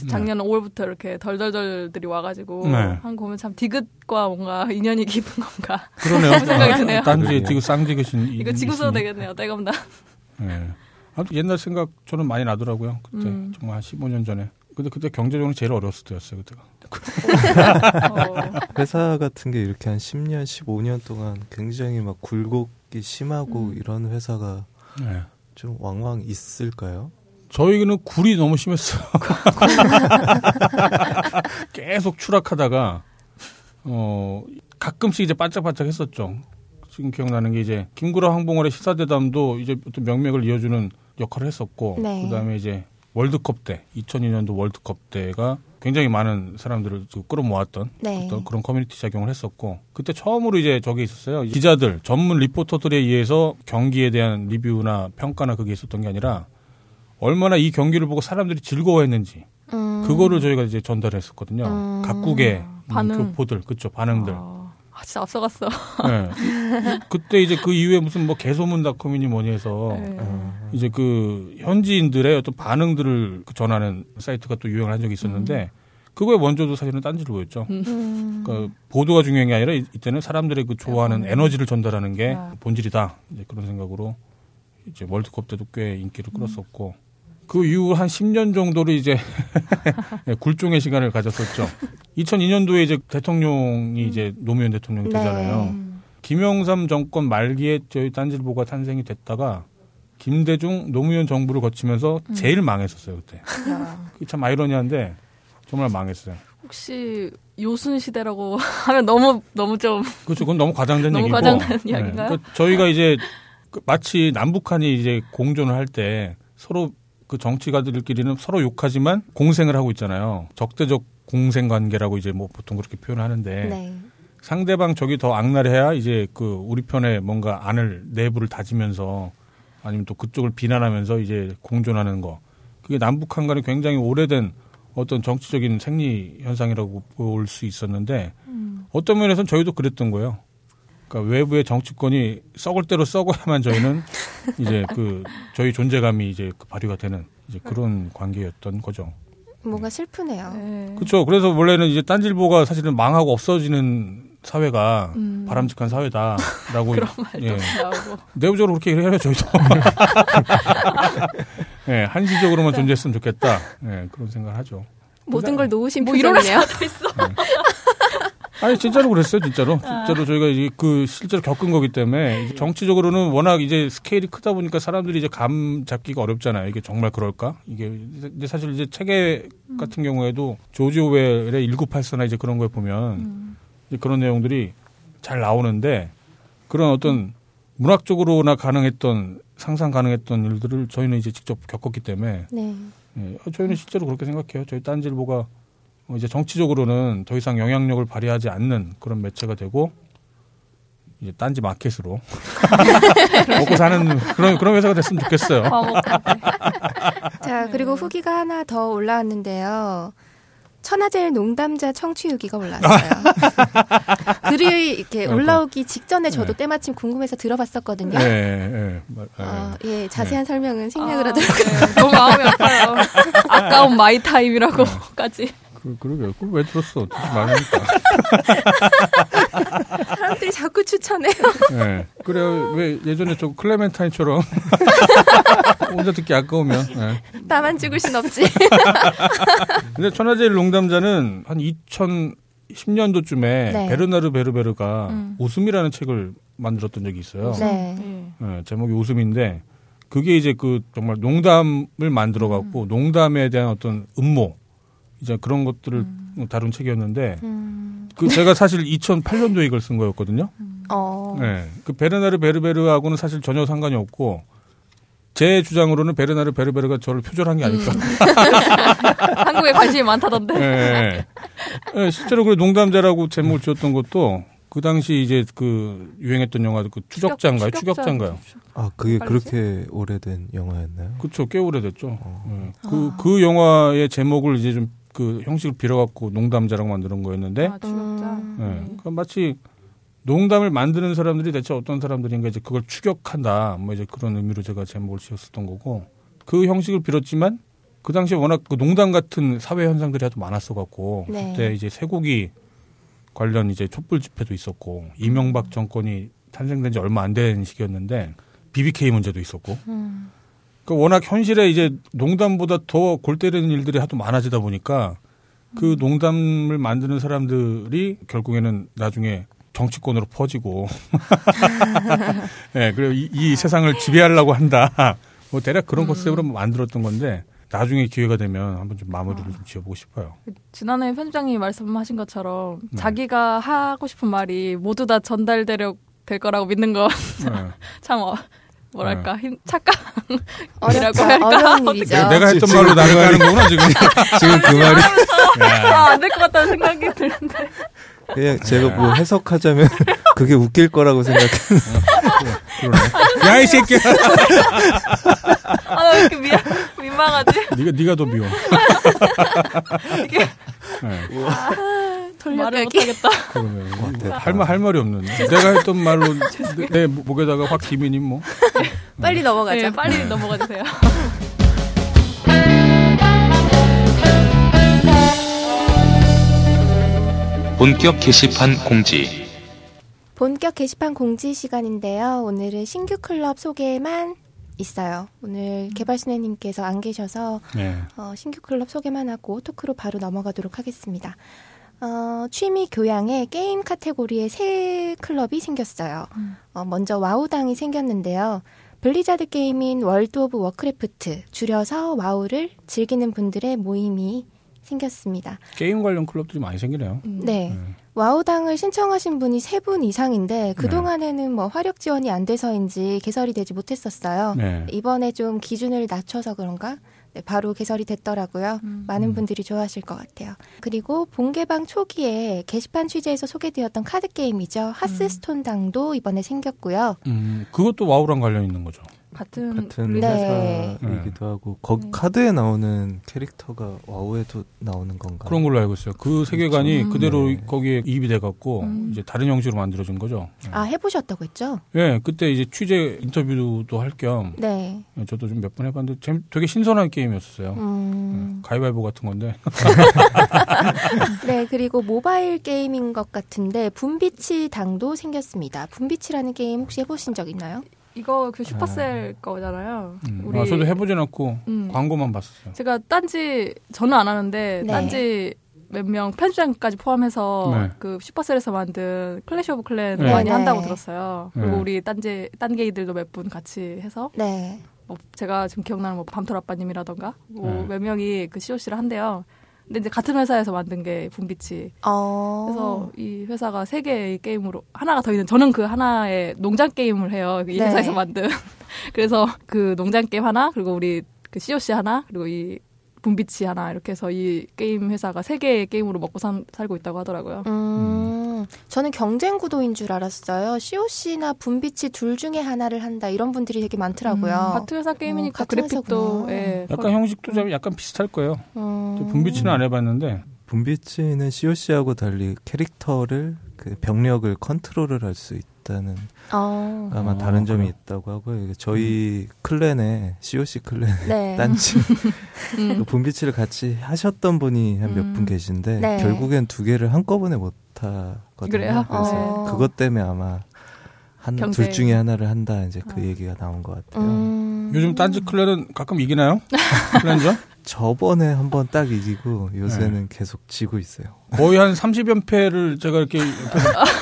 작년 5월부터 이렇게 덜덜덜들이 와가지고 네. 한거 보면 참 디귿과 뭔가 인연이 깊은 건가 그러네요. 생각이 드네요. 딴지에 지금 쌍지긋인 이거 지구 써도 되겠네요 떼검다 예. 아무튼 옛날 생각 저는 많이 나더라고요. 그때 음. 정말 한 15년 전에. 근데 그때 경제적으로 제일 어려웠을 때였어요 그때가. 어, 회사 같은 게 이렇게 한 10년, 15년 동안 굉장히 막 굴곡이 심하고 음. 이런 회사가 예. 좀 왕왕 있을까요? 저희는 굴이 너무 심했어요. 계속 추락하다가 어 가끔씩 이제 반짝반짝 했었죠. 지금 기억나는 게 이제 김구라 항봉월의 시사대담도 이제 어떤 명맥을 이어주는 역할을 했었고 네. 그다음에 이제 월드컵 때 2002년도 월드컵 때가 굉장히 많은 사람들을 그 끌어모았던 네. 어떤 그런 커뮤니티 작용을 했었고 그때 처음으로 이제 저게 있었어요. 기자들 전문 리포터들에 의해서 경기에 대한 리뷰나 평가나 그게 있었던 게 아니라 얼마나 이 경기를 보고 사람들이 즐거워했는지 음. 그거를 저희가 이제 전달했었거든요. 음. 각국의 반응. 교포들, 그쵸 반응들. 아, 아, 진짜 앞서갔어 네. 그때 이제 그 이후에 무슨 뭐 개소문닷컴이니 뭐니 해서 네. 어, 이제 그 현지인들의 어떤 반응들을 그 전하는 사이트가 또 유행을 한 적이 있었는데 그거의 원조도 사실은 딴지일보였죠. 음. 그러니까 보도가 중요한 게 아니라 이- 이때는 사람들의 그 좋아하는 음. 에너지를 전달하는 게 아. 본질이다. 이제 그런 생각으로 이제 월드컵 때도 꽤 인기를 끌었었고 그 이후 한 10년 정도를 이제 네, 굴종의 시간을 가졌었죠. 2002년도에 이제 대통령이 이제 노무현 대통령이 네. 되잖아요. 음. 김영삼 정권 말기에 저희 딴질보가 탄생이 됐다가 김대중 노무현 정부를 거치면서 음. 제일 망했었어요 그때. 참 아이러니한데 정말 망했어요. 혹시 요순 시대라고 하면 너무 너무 좀 그렇죠. 그건 너무 과장된 너무 얘기고. 과장된 이야기인가요? 그러니까 저희가 이제 그 마치 남북한이 이제 공존을 할 때 서로 그 정치가들끼리는 서로 욕하지만 공생을 하고 있잖아요. 적대적 공생 관계라고 이제 뭐 보통 그렇게 표현을 하는데 네. 상대방 적이 더 악랄해야 이제 그 우리 편에 뭔가 안을 내부를 다지면서 아니면 또 그쪽을 비난하면서 이제 공존하는 거. 그게 남북한 간에 굉장히 오래된 어떤 정치적인 생리 현상이라고 볼 수 있었는데 음. 어떤 면에서는 저희도 그랬던 거예요. 그러니까 외부의 정치권이 썩을 대로 썩어야만 저희는 이제 그 저희 존재감이 이제 그 발휘가 되는 이제 그런 관계였던 거죠. 뭔가 슬프네요. 네. 그렇죠. 그래서 원래는 이제 딴질보가 사실은 망하고 없어지는 사회가 음. 바람직한 사회다라고 그런 말도 예. 나오고 내부적으로 그렇게 해요 저희도. 예, 한시적으로만 존재했으면 좋겠다. 예, 그런 생각을 하죠. 모든 걸 놓으신 뭐 이런 표정이네요. 회사도 있어. 아니 진짜로 그랬어요 진짜로 진짜로 저희가 이제 그 실제로 겪은 거기 때문에 이제 정치적으로는 워낙 이제 스케일이 크다 보니까 사람들이 이제 감 잡기가 어렵잖아요 이게 정말 그럴까 이게 근데 사실 이제 체계 같은 경우에도 조지 오웰의 1984나 이제 그런 거에 보면 음. 이제 그런 내용들이 잘 나오는데 그런 어떤 문학적으로나 가능했던 상상 가능했던 일들을 저희는 이제 직접 겪었기 때문에 네. 예, 저희는 실제로 그렇게 생각해요. 저희 딴질보가 어, 이제 정치적으로는 더 이상 영향력을 발휘하지 않는 그런 매체가 되고 이제 딴지 마켓으로 먹고 사는 그런 그런 회사가 됐으면 좋겠어요. 자, 그리고 후기가 하나 더 올라왔는데요. 천하제일 농담자 청취 후기가 올라왔어요. 글이 이렇게 아이고. 올라오기 직전에 저도 네. 때마침 궁금해서 들어봤었거든요. 예, 예, 마- 예. 어, 예, 자세한 설명은 생략을 아, 하도록. 네. 너무 마음이 아파요. 아까운 my time이라고까지. 그 그러게요. 그걸 왜 들었어? 듣지 말라니까. 사람들이 자꾸 추천해요. 예. 그래요. 왜 예전에 저 클레멘타인처럼 혼자 듣기 아까우면. 예. 나만 죽을 순 없지. 근데 천하제일 농담자는 한 2010년도쯤에 네. 베르나르 베르베르가 음. 웃음이라는 책을 만들었던 적이 있어요. 네. 예. 예, 제목이 웃음인데 그게 이제 그 정말 농담을 만들어 갖고 농담에 대한 어떤 음모 이제 그런 것들을 다룬 책이었는데 음. 그 제가 사실 2008년도에 이걸 쓴 거였거든요. 어. 네. 그 베르나르 베르베르하고는 사실 전혀 상관이 없고 제 주장으로는 베르나르 베르베르가 저를 표절한 게 아닐까. 한국에 관심이 많다던데. 네. 네, 실제로 그 농담자라고 제목을 지었던 것도 그 당시 이제 그 유행했던 영화 그 추적자인가요? 추격자인가요? 아 그게 그렇게 오래된 영화였나요? 그쵸, 꽤 오래됐죠. 어. 네. 그, 그 영화의 제목을 이제 좀 그 형식을 빌어갖고 농담자라고 만드는 거였는데, 아. 음. 네. 그러니까 마치 농담을 만드는 사람들이 대체 어떤 사람들인가 이제 그걸 추격한다. 뭐 이제 그런 의미로 제가 제목을 지었었던 거고, 그 형식을 빌었지만, 그 당시에 워낙 그 농담 같은 사회 현상들이 아주 많았어갖고, 네. 그때 이제 쇠고기 관련 이제 촛불 집회도 있었고, 이명박 정권이 탄생된 지 얼마 안 된 시기였는데, BBK 문제도 있었고, 음. 그 워낙 현실에 이제 농담보다 더 골 때리는 일들이 하도 많아지다 보니까 그 농담을 만드는 사람들이 결국에는 나중에 정치권으로 퍼지고 예, 그리고 이, 이 세상을 지배하려고 한다. 뭐 대략 그런 컨셉으로 만들었던 건데 나중에 기회가 되면 한번 좀 마무리를 좀 지어보고 싶어요. 지난해 편집장님이 말씀하신 것처럼 네. 자기가 하고 싶은 말이 모두 다 전달되려 될 거라고 믿는 거 참 예. 어, 뭐랄까 힘 착각 어렵죠. 할까? 어려운 일이죠. 내- 내가 했던 말로 그 나를 가는 거구나 지금. 지금 그 말이 아, 안될 것 같다는 생각이 드는데 그냥 제가 뭐 해석하자면 그게 웃길 거라고 생각해. 야이 새끼야. 아왜 이렇게 미안 민망하지 네가 네가 더 미워. 이게 예. 말을 못하겠다 그러면 대박. 할말 할 말이 없는. 내가 했던 말로 내, 내 목에다가 확 기민이 뭐. 빨리 넘어가죠. 네, 빨리 넘어가 주세요 본격 게시판 공지. 본격 게시판 공지 시간인데요. 오늘은 신규 클럽 소개만 있어요. 오늘 개발신혜님께서 안 계셔서 네. 어, 신규 클럽 소개만 하고 토크로 바로 넘어가도록 하겠습니다. 어, 취미 교양의 게임 카테고리에 새 클럽이 생겼어요. 어, 먼저 와우당이 생겼는데요. 블리자드 게임인 World of Warcraft, 줄여서 와우를 즐기는 분들의 모임이 생겼습니다. 게임 관련 클럽들이 많이 생기네요. 네. 음. 와우당을 신청하신 분이 세 분 이상인데 그동안에는 뭐 화력 지원이 안 돼서인지 개설이 되지 못했었어요. 네. 이번에 좀 기준을 낮춰서 그런가? 네, 바로 개설이 됐더라고요. 많은 음. 분들이 좋아하실 것 같아요. 그리고 본개방 초기에 게시판 취재에서 소개되었던 카드 게임이죠. 하스스톤 당도 이번에 생겼고요. 음, 그것도 와우랑 관련 있는 거죠. 같은 같은 네. 회사이기도 하고 거기 카드에 나오는 캐릭터가 와우에도 나오는 건가요? 그런 걸로 알고 있어요. 그 세계관이 음. 그대로 네. 거기에 이입이 돼갖고 음. 이제 다른 형식으로 만들어진 거죠. 아 해보셨다고 했죠? 예, 그때 이제 취재 인터뷰도 할겸 네. 저도 좀 몇 번 해봤는데 재미- 되게 신선한 게임이었어요. 음, 예, 가위바위보 같은 건데. 네, 그리고 모바일 게임인 것 같은데 Boom Beach 당도 생겼습니다. Boom Beach라는 게임 혹시 해보신 적 있나요? 이거 그 Supercell 거잖아요 음. 우리 아, 저도 해보진 않고 음. 광고만 봤었어요. 제가 딴지 저는 안 하는데 네. 딴지 몇 명 편집장까지 포함해서 네. 그 Supercell에서 만든 Clash of Clans 네. 많이 네. 한다고 들었어요. 그리고 네. 우리 딴지 딴게이들도 몇 분 같이 해서 네. 뭐 제가 지금 기억나는 뭐 밤톨 아빠님이라던가 뭐 네. 몇 명이 그 COC를 한대요. 근데 이제 같은 회사에서 만든 게 분비치. 어. 그래서 이 회사가 세 개의 게임으로 하나가 더 있는 저는 그 하나의 농장 게임을 해요. 이 네. 회사에서 만든. 그래서 그 농장 게임 하나 그리고 우리 그 COC 하나 그리고 이 분비치 하나 이렇게 해서 이 게임 회사가 세 개의 게임으로 먹고 산- 살고 있다고 하더라고요. 음, 저는 경쟁 구도인 줄 알았어요. COC나 분비치 둘 중에 하나를 한다 이런 분들이 되게 많더라고요. 음, 같은 회사 게임이니까 어, 같은 그래픽도. 예, 약간 형식도 좀 약간 비슷할 거예요. 음. 저 분비치는 안 해봤는데 분비치는 COC하고 달리 캐릭터를 그 병력을 컨트롤을 할 수 있다 는 어, 아마 어, 다른 점이? 있다고 하고요. 저희 클랜에 COC 클랜 네. 딴지 음. 그 분비치를 같이 하셨던 분이 한 몇분 음. 계신데 네. 결국엔 두 개를 한꺼번에 못 하거든요. 그래요? 그래서 어. 그것 때문에 아마 한 경쟁. 둘 중에 하나를 한다 이제 그 어. 얘기가 나온 것 같아요. 음, 요즘 딴지 클랜은 가끔 이기나요? 클랜저? 저번에 한번 딱 이기고 요새는 계속 지고 있어요. 거의 한 30연패를 제가 이렇게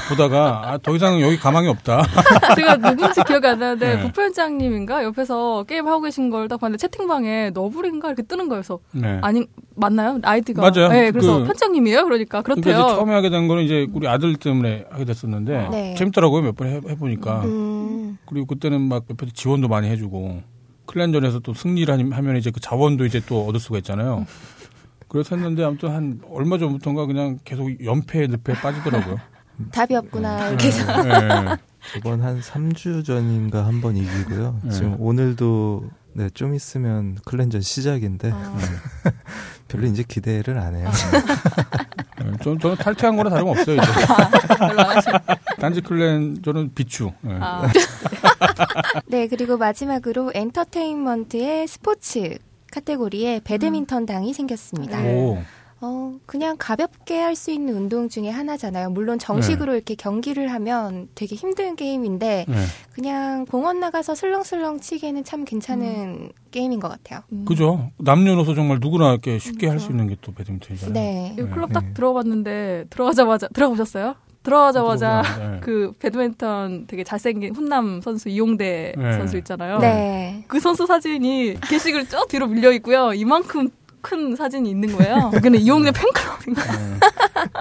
보다가 아, 더 이상 여기 가망이 없다. 제가 누군지 기억이 안 나는데 네. 부편장님인가 옆에서 게임 하고 계신 걸 딱 봤는데 채팅방에 너블인가 이렇게 뜨는 거여서 네. 아니 맞나요 아이디가 맞아요. 네 그래서 그- 편장님이에요 그러니까 그러니까 그렇대요 이제 처음에 하게 된 거는 이제 우리 아들 때문에 하게 됐었는데 네. 재밌더라고요 몇 번 해보니까 음. 그리고 그때는 막 옆에서 지원도 많이 해주고 클랜전에서 또 승리를 하면 이제 그 자원도 이제 또 얻을 수가 있잖아요. 그래서 했는데 아무튼 한 얼마 전부터인가 그냥 계속 연패 늪에 빠지더라고요. 답이 없구나. 이렇게 해서. 네. 저번 한 3주 전인가 한 번 이기고요. 네. 지금 오늘도 네, 좀 있으면 클렌전 시작인데 아, 별로 이제 기대를 안 해요. 네. 저, 저는 탈퇴한 거랑 다름없어요. 이제. 하시네. 딴지 클랜 저는 비추. 네. 아, 네, 그리고 마지막으로 엔터테인먼트의 스포츠 카테고리에 배드민턴 당이 생겼습니다. 오. 어, 그냥 가볍게 할 수 있는 운동 중에 하나잖아요. 물론 정식으로 이렇게 경기를 하면 되게 힘든 게임인데 네. 그냥 공원 나가서 슬렁슬렁 치기에는 참 괜찮은 게임인 것 같아요. 음. 그죠? 남녀노소 정말 누구나 이렇게 쉽게 할수 있는 게 또 배드민턴이잖아요. 네. 이 클럽 네. 딱 들어봤는데 들어가자마자 들어보셨어요? 들어가자마자 네. 그 배드민턴 되게 잘생긴 훈남 선수 이용대 네. 선수 있잖아요. 네. 그 선수 사진이 게시글 쭉 뒤로 밀려 있고요. 이만큼 큰 사진이 있는 거예요. 여기는 이용대 팬클럽인 거예요. 네.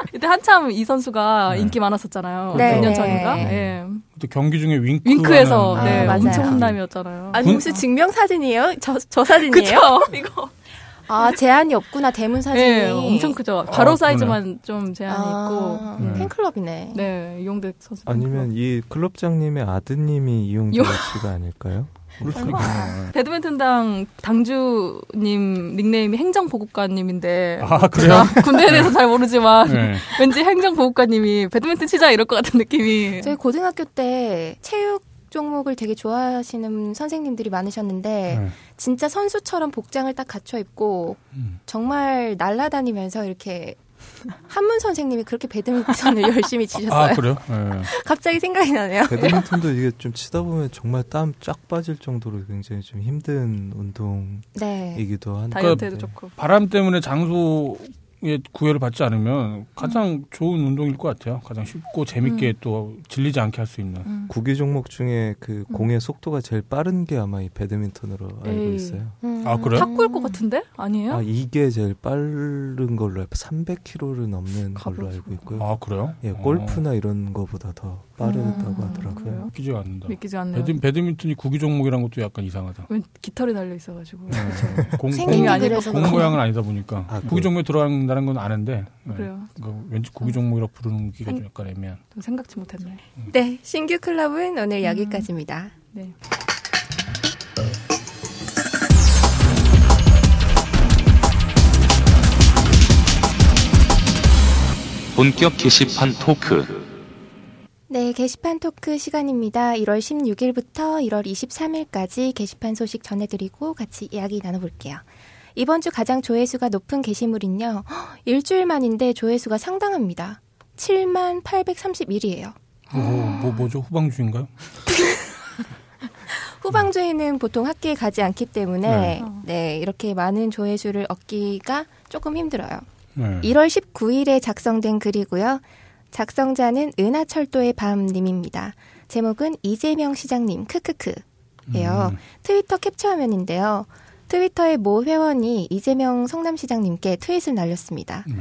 이때 한참 이 선수가 네. 인기 많았었잖아요. 네. 몇년 네. 전인가? 예. 또 경기 중에 윙크 윙크에서 아, 네, 맞아요. 엄청 훈남이었잖아요. 아니 무슨 증명 사진이에요? 저, 저 사진이에요? 그쵸? 이거. 아 제한이 없구나 대문 사진이. 네, 엄청 크죠. 가로 아, 사이즈만 좀 제한이 아, 있고. 음. 팬클럽이네. 네, 이용대 선수. 아니면 이 클럽장님의 아드님이 이용재 요- 씨가 아닐까요? 배드민턴당 당주님 닉네임이 행정보급관님인데 아, 그래요? 제가 군대에 대해서 잘 모르지만 네. 왠지 행정보급관님이 배드민턴 치자 이럴 것 같은 느낌이 저희 고등학교 때 체육 종목을 되게 좋아하시는 선생님들이 많으셨는데 네. 진짜 선수처럼 복장을 딱 갖춰 입고 음. 정말 날아다니면서 이렇게 한문 선생님이 그렇게 배드민턴을 열심히 치셨어요. 아, 그래요? 네. 갑자기 생각이 나네요. 배드민턴도 이게 좀 치다 보면 정말 땀 쫙 빠질 정도로 굉장히 좀 힘든 운동이기도 네. 한데 다이어트에도 좋고 바람 때문에 장소에 구애를 받지 않으면 가장 좋은 운동일 것 같아요. 가장 쉽고 재밌게 또 질리지 않게 할 수 있는. 음. 구기 종목 중에 그 공의 속도가 제일 빠른 게 아마 이 배드민턴으로 알고. 있어요. 음. 아, 그래요? 탁구일 것 같은데 아니에요? 아 이게 제일 빠른 걸로 알고 300km를 넘는 걸로. 알고 있고요. 아, 그래요? 예, 골프나 이런 거보다 더 빠르다고 음, 하더라고요. 그래요? 믿기지 않는다. 믿기지 않네요. 배드, 배드민턴이 구기 종목이란 것도 약간 이상하다. 웬 깃털이 달려 있어가지고 네. 그렇죠. 공, 공, 그래서 공? 모양은 아니다 보니까 아, 구기? 종목에 들어간다는 건 아는데 네. 그래요. 그 왠지 구기 종목이라 부르는 기가 좀 약간 애매한. 좀 생각지 못했네. 네, 신규 클럽은 오늘 여기까지입니다. 네. 본격 게시판 토크. 네, 게시판 토크 시간입니다. 1월 16일부터 1월 23일까지 게시판 소식 전해드리고 같이 이야기 나눠볼게요. 이번 주 가장 조회수가 높은 게시물은요, 헉, 일주일 만인데 조회수가 상당합니다. 7만 831이에요. 뭐, 뭐 뭐죠? 후방주인가요? 후방주에는 보통 학교에 가지 않기 때문에, 네. 네, 이렇게 많은 조회수를 얻기가 조금 힘들어요. 네. 1월 19일에 작성된 글이고요. 작성자는 은하철도의 밤님입니다. 제목은 이재명 시장님 크크크예요. 음. 트위터 캡처 화면인데요. 트위터의 모 회원이 이재명 성남시장님께 트윗을 날렸습니다. 네.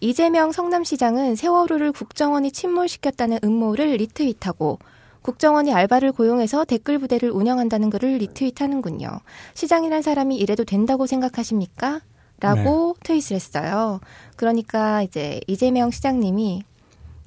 이재명 성남시장은 세월호를 국정원이 침몰시켰다는 음모를 리트윗하고 국정원이 알바를 고용해서 댓글 부대를 운영한다는 글을 리트윗하는군요. 시장이란 사람이 이래도 된다고 생각하십니까? 라고 트윗을 했어요. 그러니까 이제 이재명 시장님이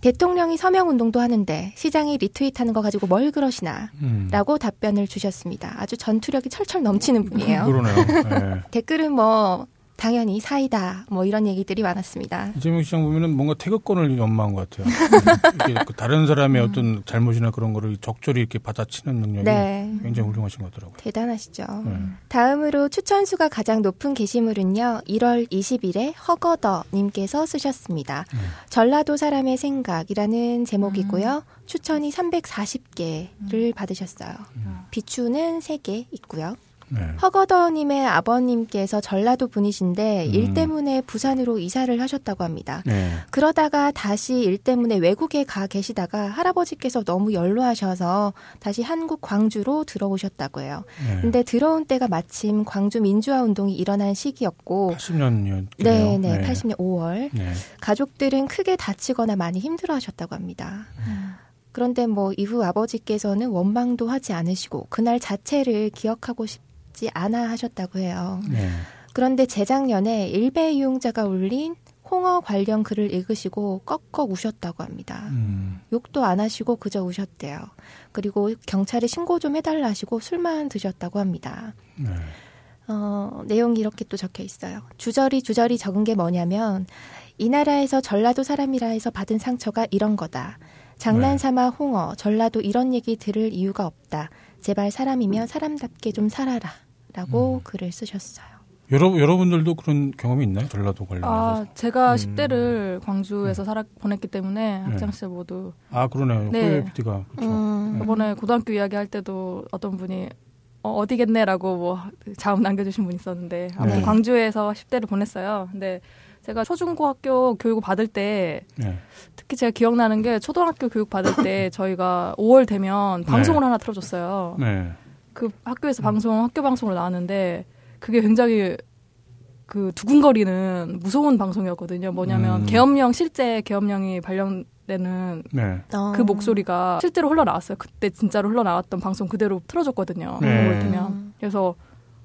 대통령이 서명 운동도 하는데 시장이 리트윗하는 거 가지고 뭘 그러시나? 음. 라고 답변을 주셨습니다. 아주 전투력이 철철 넘치는 분이에요. 그러네요. 네. 댓글은 뭐 당연히 사이다 뭐 이런 얘기들이 많았습니다. 이재명 시장 보면은 뭔가 태극권을 연마한 것 같아요. 이게 그 다른 사람의 어떤 잘못이나 그런 거를 적절히 이렇게 받아치는 능력이 네. 굉장히 훌륭하신 것 같더라고요. 대단하시죠. 네. 다음으로 추천수가 가장 높은 게시물은요. 1월 20일에 허거더님께서 쓰셨습니다. 음. 전라도 사람의 생각이라는 제목이고요. 추천이 340개를 받으셨어요. 비추는 3개 있고요. 네. 허거더님의 아버님께서 전라도 분이신데 음. 일 때문에 부산으로 이사를 하셨다고 합니다. 네. 그러다가 다시 일 때문에 외국에 가 계시다가 할아버지께서 너무 연로하셔서 다시 한국 광주로 들어오셨다고 해요. 네. 근데 들어온 때가 마침 광주 민주화 운동이 일어난 시기였고 80년이요. 네, 네, 80년 5월. 가족들은 크게 다치거나 많이 힘들어하셨다고 합니다. 음. 그런데 뭐 이후 아버지께서는 원망도 하지 않으시고 그날 자체를 기억하고 싶 받지 않아 하셨다고 해요. 네. 그런데 재작년에 일베 이용자가 올린 홍어 관련 글을 읽으시고 꺽꺽 우셨다고 합니다. 음. 욕도 안 하시고 그저 우셨대요. 그리고 경찰에 신고 좀 해달라 하시고 술만 드셨다고 합니다. 네. 어, 내용이 이렇게 또 적혀 있어요. 주저리 주저리 적은 게 뭐냐면 이 나라에서 전라도 사람이라 해서 받은 상처가 이런 거다. 장난 삼아 홍어, 전라도 이런 얘기 들을 이유가 없다. 제발 사람이면 사람답게 좀 살아라. 라고 음. 글을 쓰셨어요. 여러, 여러분들도 그런 경험이 있나요? 전라도 관련해서? 아, 제가 음. 10대를 광주에서 음. 살아 보냈기 때문에 네. 학창 시절 모두. 아, 그러네요. 네. PD가. 그렇죠. 음. 네. 이번에 고등학교 이야기 할 때도 어떤 분이 어, 어디겠네라고 뭐 자음 남겨주신 분 있었는데 아무튼 네. 광주에서 10대를 보냈어요. 근데 제가 초중고 학교 교육을 받을 때 네. 특히 제가 기억나는 게 초등학교 교육 받을 때 저희가 5월 되면 방송을 네. 하나 틀어줬어요. 네. 그 학교에서 방송 학교 방송으로 나왔는데 그게 굉장히 그 두근거리는 무서운 방송이었거든요. 뭐냐면 음. 계엄령 실제 계엄령이 발령되는 네. 그 목소리가 실제로 흘러나왔어요. 그때 진짜로 흘러나왔던 방송 그대로 틀어줬거든요. 네. 되면 그래서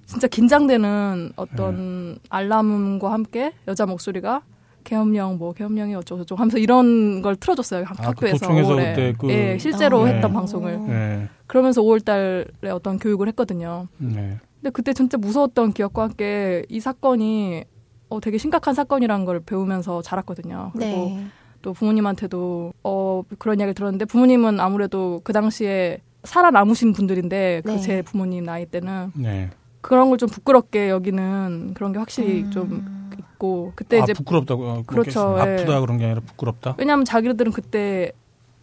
진짜 긴장되는 어떤 네. 알람과 함께 여자 목소리가 계엄령 뭐 계엄령이 어쩌고 저쩌고 하면서 이런 걸 틀어줬어요 학, 아, 그 교에서 그 그때 그... 예, 실제로 아, 했던 네. 방송을 네. 그러면서 5월달에 어떤 교육을 했거든요. 네. 근데 그때 진짜 무서웠던 기억과 함께 이 사건이 어, 되게 심각한 사건이라는 걸 배우면서 자랐거든요. 그리고 네. 또 부모님한테도 어, 그런 이야기를 들었는데 부모님은 아무래도 그 당시에 살아남으신 분들인데 그제 네. 부모님 나이 때는 네. 그런 걸 좀 부끄럽게 여기는 그런 게 확실히 음. 좀 있고 그때 아, 이제 부끄럽다고 아, 그렇죠 예. 아프다 그런 게 아니라 부끄럽다 왜냐하면 자기들은 그때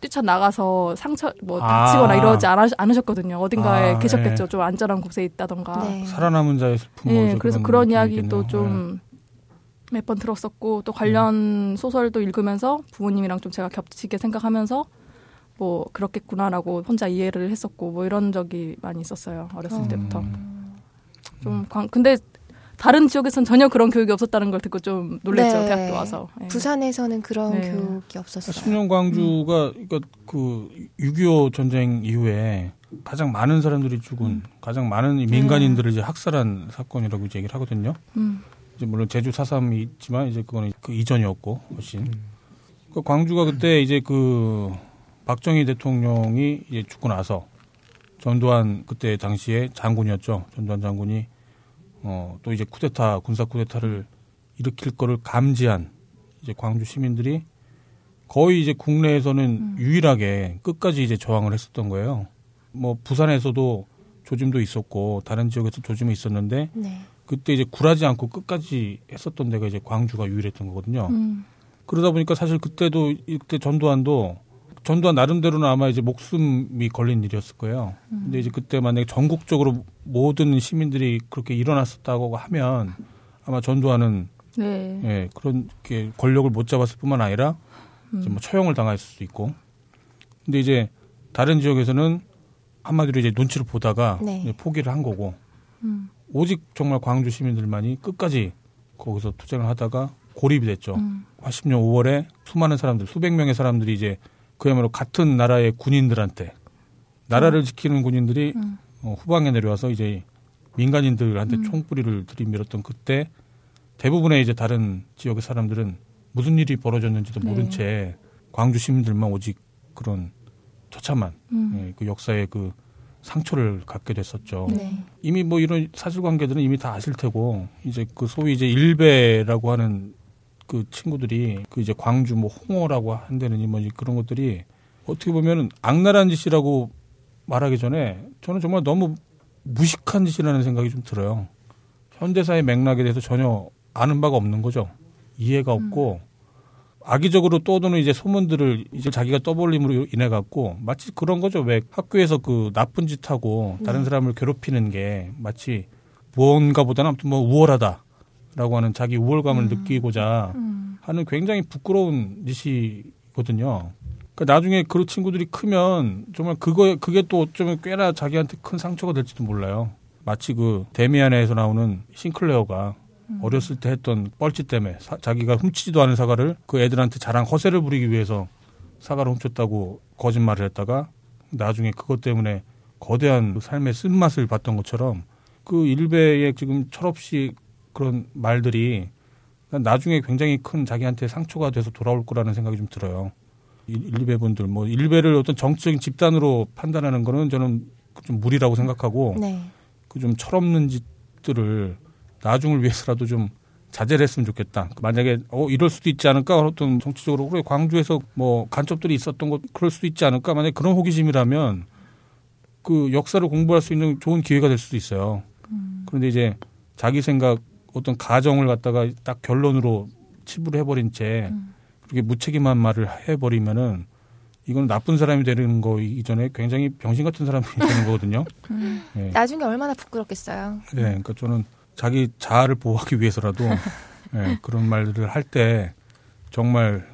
뛰쳐 나가서 상처 뭐 아. 다치거나 이러지 않, 않으셨 거든요 어딘가에 아, 계셨겠죠 예. 좀 안전한 곳에 있다던가 네. 살아남은 자의 슬픔 예, 그래서 그런 이야기도 좀 몇 번 들었었고 또 관련 음. 소설도 읽으면서 부모님이랑 좀 제가 겹치게 생각하면서 뭐 그렇겠구나라고 혼자 이해를 했었고 뭐 이런 적이 많이 있었어요 어렸을 음. 때부터. 좀 광, 근데 다른 지역에선 전혀 그런 교육이 없었다는 걸 듣고 좀 놀랬죠 네. 대학교 와서. 네. 부산에서는 그런 네. 교육이 없었어요. 숙련 광주가 음. 그러니까 그6.25 전쟁 이후에 가장 많은 사람들이 죽은 음. 가장 많은 민간인들을 이제 학살한 사건이라고 이제 얘기를 하거든요. 음. 이제 물론 제주 사삼이 있지만 이제 그거는 그 이전이었고 훨씬. 음. 그 광주가 그때 이제 그 박정희 대통령이 이제 죽고 나서 전두환 그때 당시에 장군이었죠. 전두환 장군이 어, 또 이제 쿠데타 군사 쿠데타를 일으킬 거를 감지한 이제 광주 시민들이 거의 이제 국내에서는 음. 유일하게 끝까지 이제 저항을 했었던 거예요. 뭐 부산에서도 조짐도 있었고 다른 지역에서 조짐이 있었는데 네. 그때 이제 굴하지 않고 끝까지 했었던 데가 이제 광주가 유일했던 거거든요. 음. 그러다 보니까 사실 그때도 이때 전두환도 전두환 나름대로는 아마 이제 목숨이 걸린 일이었을 거예요. 음. 근데 이제 그때 만약에 전국적으로 모든 시민들이 그렇게 일어났었다고 하면 아마 전두환은 네. 예, 그런 게 권력을 못 잡았을 뿐만 아니라 음. 이제 뭐 처형을 당했을 수도 있고. 근데 이제 다른 지역에서는 한마디로 이제 눈치를 보다가 네. 이제 포기를 한 거고 음. 오직 정말 광주 시민들만이 끝까지 거기서 투쟁을 하다가 고립이 됐죠. 음. 80년 5월에 수많은 사람들, 수백 명의 사람들이 이제 그야말로 같은 나라의 군인들한테 나라를 음. 지키는 군인들이 음. 어, 후방에 내려와서 이제 민간인들한테 음. 총뿌리를 들이밀었던 그때 대부분의 이제 다른 지역의 사람들은 무슨 일이 벌어졌는지도 네. 모른 채 광주 시민들만 오직 그런 처참한 음. 예, 그 역사의 그 상처를 갖게 됐었죠. 네. 이미 뭐 이런 사실관계들은 이미 다 아실 테고 이제 그 소위 이제 일베라고 하는 그 친구들이 그 이제 광주 뭐 홍어라고 한다느니 뭐 그런 것들이 어떻게 보면 악랄한 짓이라고 말하기 전에 저는 정말 너무 무식한 짓이라는 생각이 좀 들어요. 현대사의 맥락에 대해서 전혀 아는 바가 없는 거죠. 이해가 음. 없고 음. 악의적으로 떠도는 이제 소문들을 이제 자기가 떠벌림으로 인해 갖고 마치 그런 거죠. 왜 학교에서 그 나쁜 짓 하고 다른 네. 사람을 괴롭히는 게 마치 무언가보다는 아무튼 뭐 우월하다 라고 하는 자기 우월감을 음. 느끼고자 음. 하는 굉장히 부끄러운 짓이거든요. 그러니까 나중에 그 친구들이 크면 정말 그거 그게 또 어쩌면 꽤나 자기한테 큰 상처가 될지도 몰라요. 마치 그 데미안에서 나오는 싱클레어가 음. 어렸을 때 했던 뻘짓 때문에 사, 자기가 훔치지도 않은 사과를 그 애들한테 자랑 허세를 부리기 위해서 사과를 훔쳤다고 거짓말을 했다가 나중에 그것 때문에 거대한 삶의 쓴맛을 봤던 것처럼 그 일베의 지금 철없이 그런 말들이 나중에 굉장히 큰 자기한테 상처가 돼서 돌아올 거라는 생각이 좀 들어요. 일베 분들 뭐 일베를 어떤 정치적인 집단으로 판단하는 거는 저는 좀 무리라고 생각하고 네. 그좀 철없는 짓들을 나중을 위해서라도 좀 자제를 했으면 좋겠다. 만약에 어 이럴 수도 있지 않을까 어떤 정치적으로 그래 광주에서 뭐 간첩들이 있었던 것 그럴 수도 있지 않을까 만약에 그런 호기심이라면 그 역사를 공부할 수 있는 좋은 기회가 될 수도 있어요. 음. 그런데 이제 자기 생각 어떤 가정을 갖다가 딱 결론으로 치부를 해버린 채 음. 그렇게 무책임한 말을 해버리면은 이건 나쁜 사람이 되는 거 이전에 굉장히 병신 같은 사람이 되는 거거든요. 음. 네. 나중에 얼마나 부끄럽겠어요. 네, 그러니까 저는 자기 자아를 보호하기 위해서라도 네, 그런 말들을 할 때 정말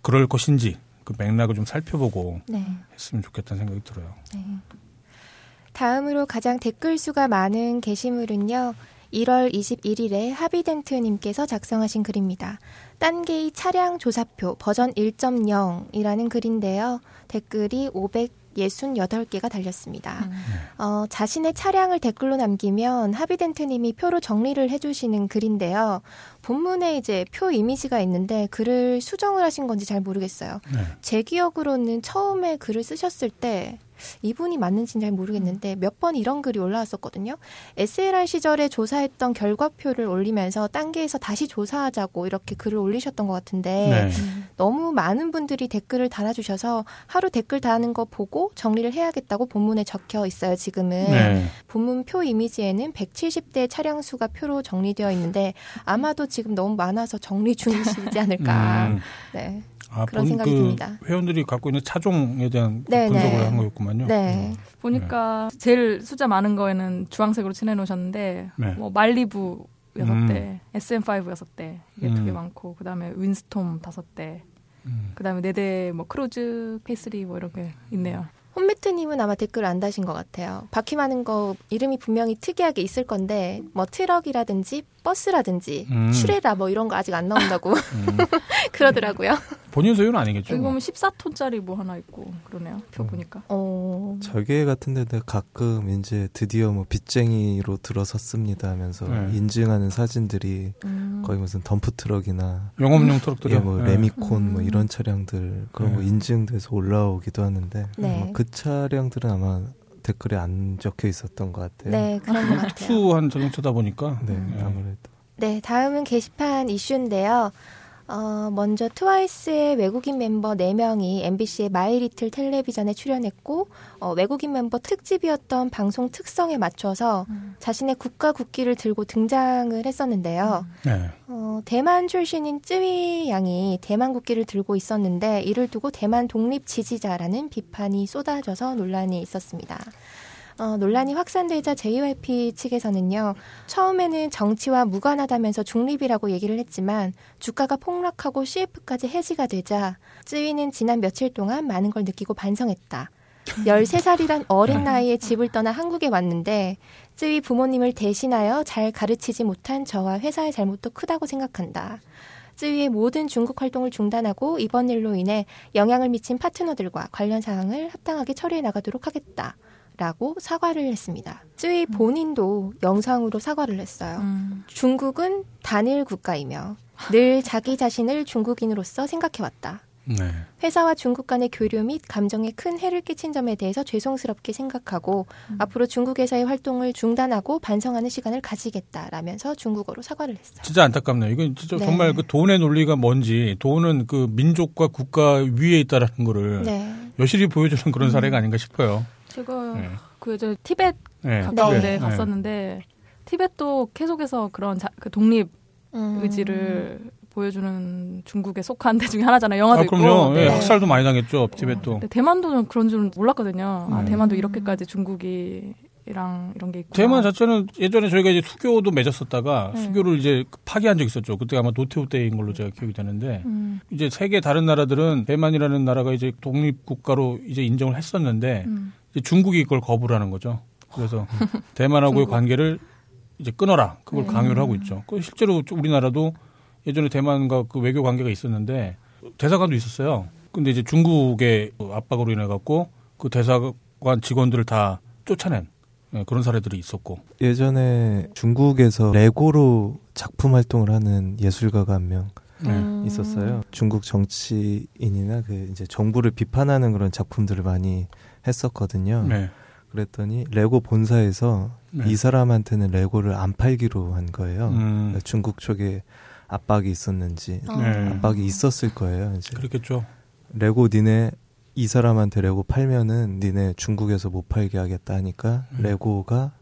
그럴 것인지 그 맥락을 좀 살펴보고 네. 했으면 좋겠다는 생각이 들어요. 네. 다음으로 가장 댓글 수가 많은 게시물은요. 1월 21일에 하비덴트님께서 작성하신 글입니다. 딴게이 차량 조사표 버전 1.0이라는 글인데요. 댓글이 568개가 달렸습니다. 음. 어, 자신의 차량을 댓글로 남기면 하비덴트님이 표로 정리를 해주시는 글인데요. 본문에 이제 표 이미지가 있는데 글을 수정을 하신 건지 잘 모르겠어요. 네. 제 기억으로는 처음에 글을 쓰셨을 때 이분이 맞는지는 잘 모르겠는데 몇 번 이런 글이 올라왔었거든요. SLR 시절에 조사했던 결과표를 올리면서 딴게에서 다시 조사하자고 이렇게 글을 올리셨던 것 같은데 네. 너무 많은 분들이 댓글을 달아주셔서 하루 댓글 다는 거 보고 정리를 해야겠다고 본문에 적혀 있어요. 지금은 네. 본문 표 이미지에는 170대 차량 수가 표로 정리되어 있는데 아마도 지금 너무 많아서 정리 중이시지 않을까. 음. 네. 아, 그런 생각이 그 듭니다. 회원들이 갖고 있는 차종에 대한 네, 분석을 네. 한 거였구만요. 네. 음. 보니까 네. 제일 숫자 많은 거에는 주황색으로 칠해 놓으셨는데 네. 뭐 말리부 여섯 음. 대, SM5 여섯 대 이게 음. 두개 많고 그다음에 윈스톰 다섯 대, 음. 그다음에 네 대 뭐 크루즈 K3 뭐 이렇게 있네요. 홈매트님은 아마 댓글 안 다신 것 같아요. 바퀴 많은 거 이름이 분명히 특이하게 있을 건데 뭐 트럭이라든지 버스라든지 음. 추레라 뭐 이런 거 아직 안 나온다고 음. 그러더라고요. 본인 소유는 아니겠죠. 여기 보면 14톤짜리 뭐 하나 있고 그러네요. 표 음. 보니까. 어. 자게 같은 데는 가끔 이제 드디어 뭐 빚쟁이로 들어섰습니다 하면서 네. 인증하는 사진들이 음. 거의 무슨 덤프 트럭이나 영업용 트럭들이 예, 뭐 네. 레미콘 뭐 음. 이런 차량들 그런 네. 거 인증돼서 올라오기도 하는데 네. 그 차량들은 아마 댓글에 안 적혀 있었던 것 같아요. 네, 그런 것 같아요. 특수한 자동차다 보니까. 네, 네, 아무래도. 네, 다음은 게시판 이슈인데요. 어, 먼저 트와이스의 외국인 멤버 4명이 MBC의 마이 리틀 텔레비전에 출연했고 어, 외국인 멤버 특집이었던 방송 특성에 맞춰서 음. 자신의 국가 국기를 들고 등장을 했었는데요. 음. 네. 어, 대만 출신인 쯔위 양이 대만 국기를 들고 있었는데 이를 두고 대만 독립 지지자라는 비판이 쏟아져서 논란이 있었습니다. 어, 논란이 확산되자 JYP 측에서는요, 처음에는 정치와 무관하다면서 중립이라고 얘기를 했지만, 주가가 폭락하고 CF까지 해지가 되자, 쯔위는 지난 며칠 동안 많은 걸 느끼고 반성했다. 13살이란 어린 나이에 집을 떠나 한국에 왔는데, 쯔위 부모님을 대신하여 잘 가르치지 못한 저와 회사의 잘못도 크다고 생각한다. 쯔위의 모든 중국 활동을 중단하고 이번 일로 인해 영향을 미친 파트너들과 관련 사항을 합당하게 처리해 나가도록 하겠다. 라고 사과를 했습니다. 쯔위 음. 본인도 영상으로 사과를 했어요. 음. 중국은 단일 국가이며 늘 자기 자신을 중국인으로서 생각해왔다. 네. 회사와 중국 간의 교류 및 감정에 큰 해를 끼친 점에 대해서 죄송스럽게 생각하고 음. 앞으로 중국에서의 활동을 중단하고 반성하는 시간을 가지겠다라면서 중국어로 사과를 했어요. 진짜 안타깝네요. 이건 진짜 네. 정말 그 돈의 논리가 뭔지 돈은 그 민족과 국가 위에 있다라는 거를 네. 여실히 보여주는 그런 사례가 아닌가 싶어요. 제가 네. 그 이제 티벳 네. 가까운데 네. 갔었는데 티벳도 계속해서 그런 자, 그 독립 음. 의지를 보여주는 중국에 속한 데 중에 하나잖아요. 영화도 아, 그럼요. 있고. 네. 학살도 많이 당했죠. 티벳도. 어, 대만도 그런 줄 몰랐거든요. 아, 음. 대만도 이렇게까지 중국이 이랑 이런 게 있고 대만 자체는 예전에 저희가 이제 수교도 맺었었다가 네. 수교를 이제 파기한 적 있었죠. 그때 아마 노태우 때인 걸로 제가 기억이 되는데 음. 이제 세계 다른 나라들은 대만이라는 나라가 이제 독립 국가로 이제 인정을 했었는데 음. 중국이 이걸 거부를 하는 거죠. 그래서 대만하고의 관계를 이제 끊어라. 그걸 네. 강요를 하고 있죠. 그 실제로 우리나라도 예전에 대만과 그 외교 관계가 있었는데 대사관도 있었어요. 근데 이제 중국의 압박으로 인해 갖고 그 대사관 직원들을 다 쫓아낸 네, 그런 사례들이 있었고 예전에 중국에서 레고로 작품 활동을 하는 예술가가 한명 네. 있었어요. 중국 정치인이나 그 이제 정부를 비판하는 그런 작품들을 많이 했었거든요. 네. 그랬더니 레고 본사에서 네. 이 사람한테는 레고를 안 팔기로 한 거예요. 음. 그러니까 중국 쪽에 압박이 있었는지 네. 압박이 있었을 거예요. 이제 그렇겠죠. 레고 니네 이 사람한테 레고 팔면은 니네 중국에서 못 팔게 하겠다 하니까 음. 레고가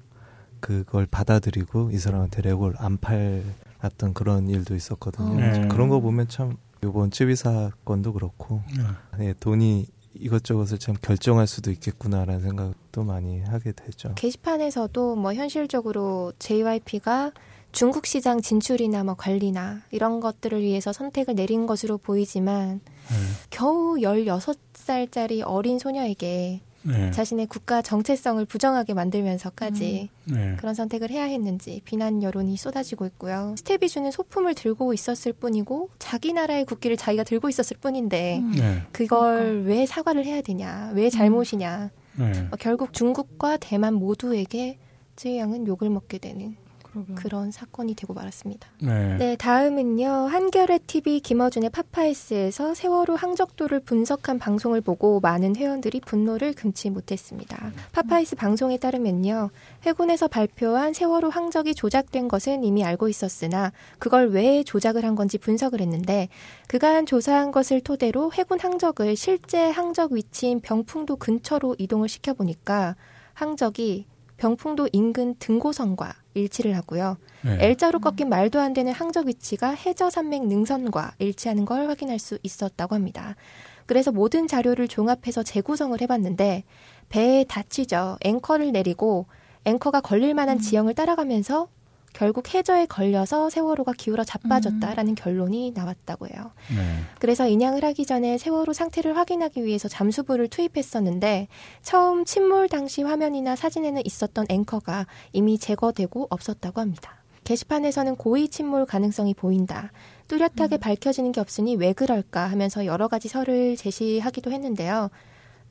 그걸 받아들이고 이 사람한테 레고를 안 팔았던 그런 일도 있었거든요. 네. 그런 거 보면 참 요번 쯔위 사건도 그렇고 네. 네, 돈이 이것저것을 참 결정할 수도 있겠구나라는 생각도 많이 하게 되죠. 게시판에서도 뭐 현실적으로 JYP가 중국 시장 진출이나 뭐 관리나 이런 것들을 위해서 선택을 내린 것으로 보이지만 네. 겨우 16살짜리 어린 소녀에게 네. 자신의 국가 정체성을 부정하게 만들면서까지 음. 네. 그런 선택을 해야 했는지 비난 여론이 쏟아지고 있고요. 스텝이 주는 소품을 들고 있었을 뿐이고 자기 나라의 국기를 자기가 들고 있었을 뿐인데 음. 네. 그걸 그러니까. 왜 사과를 해야 되냐, 왜 잘못이냐. 네. 어, 결국 중국과 대만 모두에게 쯔위 양은 욕을 먹게 되는 그러게요. 그런 사건이 되고 말았습니다. 네. 네, 다음은요. 한겨레 TV 김어준의 파파이스에서 세월호 항적도를 분석한 방송을 보고 많은 회원들이 분노를 금치 못했습니다. 파파이스 방송에 따르면요. 해군에서 발표한 세월호 항적이 조작된 것은 이미 알고 있었으나 그걸 왜 조작을 한 건지 분석을 했는데 그간 조사한 것을 토대로 해군 항적을 실제 항적 위치인 병풍도 근처로 이동을 시켜보니까 항적이 병풍도 인근 등고선과 일치를 하고요. 네. L자로 꺾인 말도 안 되는 항적 위치가 해저 산맥 능선과 일치하는 걸 확인할 수 있었다고 합니다. 그래서 모든 자료를 종합해서 재구성을 해봤는데 배에 닫히죠. 앵커를 내리고 앵커가 걸릴 만한 음. 지형을 따라가면서 결국 해저에 걸려서 세월호가 기울어 자빠졌다라는 음. 결론이 나왔다고 해요. 네. 그래서 인양을 하기 전에 세월호 상태를 확인하기 위해서 잠수부를 투입했었는데 처음 침몰 당시 화면이나 사진에는 있었던 앵커가 이미 제거되고 없었다고 합니다. 게시판에서는 고의 침몰 가능성이 보인다. 뚜렷하게 음. 밝혀지는 게 없으니 왜 그럴까 하면서 여러 가지 설을 제시하기도 했는데요.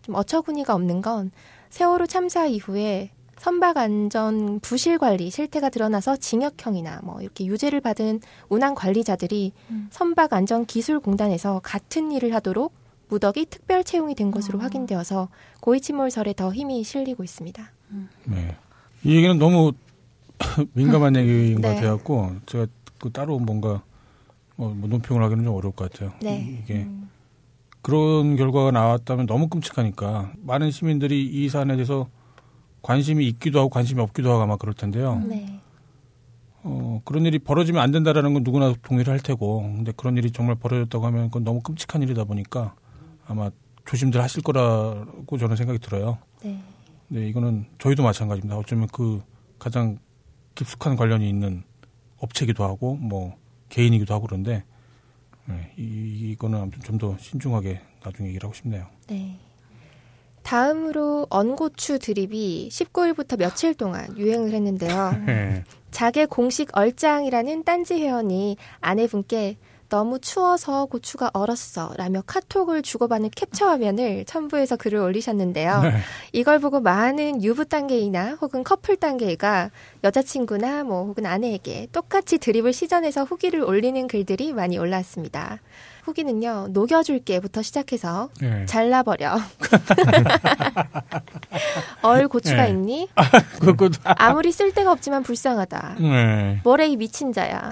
좀 어처구니가 없는 건 세월호 참사 이후에 선박 안전 부실 관리 실태가 드러나서 징역형이나 뭐 이렇게 유죄를 받은 운항 관리자들이 음. 선박 안전 기술 공단에서 같은 일을 하도록 무더기 특별 채용이 된 것으로 어. 확인되어서 고의 침몰설에 더 힘이 실리고 있습니다. 음. 네. 이 얘기는 너무 민감한 얘기인 네. 것 같아갖고 제가 그 따로 뭔가 뭐 논평을 하기는 좀 어려울 것 같아요. 네. 이게 음. 그런 결과가 나왔다면 너무 끔찍하니까 많은 시민들이 이 사안에 대해서 관심이 있기도 하고 관심이 없기도 하고 아마 그럴 텐데요. 네. 어, 그런 일이 벌어지면 안 된다라는 건 누구나 동의를 할 테고, 근데 그런 일이 정말 벌어졌다고 하면 그건 너무 끔찍한 일이다 보니까 아마 조심들 하실 거라고 저는 생각이 들어요. 네. 네, 이거는 저희도 마찬가지입니다. 어쩌면 그 가장 깊숙한 관련이 있는 업체기도 하고, 뭐, 개인이기도 하고 그런데, 네, 이, 이거는 아무튼 좀 더 신중하게 나중에 얘기를 하고 싶네요. 네. 다음으로 언고추 드립이 19일부터 며칠 동안 유행을 했는데요. 네. 자개 공식 얼짱이라는 딴지 회원이 아내분께 너무 추워서 고추가 얼었어 라며 카톡을 주고받는 캡처 화면을 첨부해서 글을 올리셨는데요. 네. 이걸 보고 많은 유부 단계이나 혹은 커플 단계가 여자친구나 뭐 혹은 아내에게 똑같이 드립을 시전해서 후기를 올리는 글들이 많이 올라왔습니다. 후기는요, 녹여줄게부터 시작해서 네. 잘라버려. 얼 고추가 네. 있니? 아, 무리 쓸데가 없지만 불쌍하다. 네. 뭐래 이 미친 자야.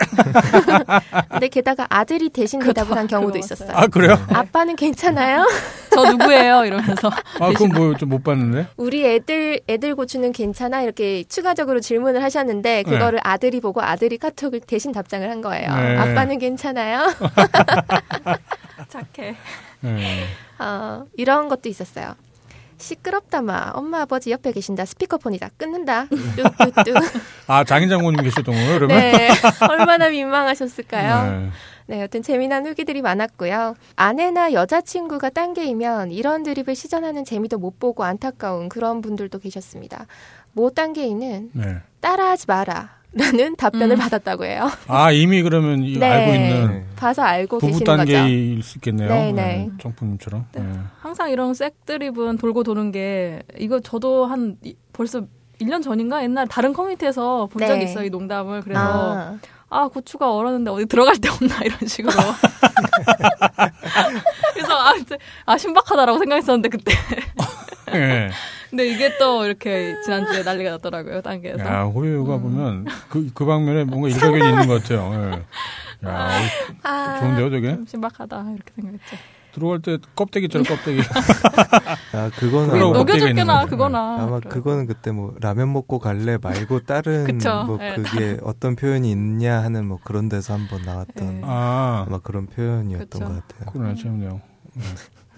근데 게다가 아들이 대신 대답을 한 경우도 있었어요. 아 그래요? 아빠는 괜찮아요? 저 누구예요? 이러면서. 아 그건 뭐좀 못 봤는데? 우리 애들 애들 고추는 괜찮아 이렇게 추가적으로 질문을 하셨는데 그거를 네. 아들이 보고 아들이 카톡을 대신 답장을 한 거예요. 네. 아빠는 괜찮아요? 착해. 네. 어, 이런 것도 있었어요. 시끄럽다 마. 엄마 아버지 옆에 계신다. 스피커폰이다. 끊는다. 뚝뚝뚝. 아 장인 장모님 계셨던거요 그러면? 네. 얼마나 민망하셨을까요? 네. 네, 여튼 재미난 후기들이 많았고요. 아내나 여자친구가 딴게이면 이런 드립을 시전하는 재미도 못 보고 안타까운 그런 분들도 계셨습니다. 모 딴게이는 네. 따라하지 마라. 라는 답변을 음. 받았다고 해요. 아 이미 그러면 이 네. 알고 있는 네. 봐서 알고 부부 계시는 거죠. 단계일 수 있겠네요. 네, 네. 정품님처럼. 네. 네. 항상 이런 색드립은 돌고 도는 게 이거 저도 한 이- 벌써 1년 전인가 옛날 다른 커뮤니티에서 본 적이 네. 있어요 이 농담을 그래서 아, 아 고추가 얼었는데 어디 들어갈 데 없나 이런 식으로 그래서 아, 이제 아 신박하다라고 생각했었는데 그때 네. 근데 이게 또 이렇게 지난주에 난리가 났더라고요 단계에서 야 호요가 음. 보면 그, 그 방면에 뭔가 일가견이 있는 것 같아요. 예. 야 아, 좋은데요, 저게? 좀 신박하다 이렇게 생각했죠 들어갈 때 껍데기처럼 껍데기. 아 그거는 그러고 아마, 녹여- 껍데기가 있는 녹여줬구나 거죠. 그거나 아마 그래서. 그거는 그때 뭐 라면 먹고 갈래 말고 다른 그쵸. 뭐 네. 그게 어떤 표현이 있냐 하는 뭐 그런 데서 한번 나왔던 네. 아, 아마 그런 표현이었던 그쵸. 것 같아요. 그러네, 재밌네요.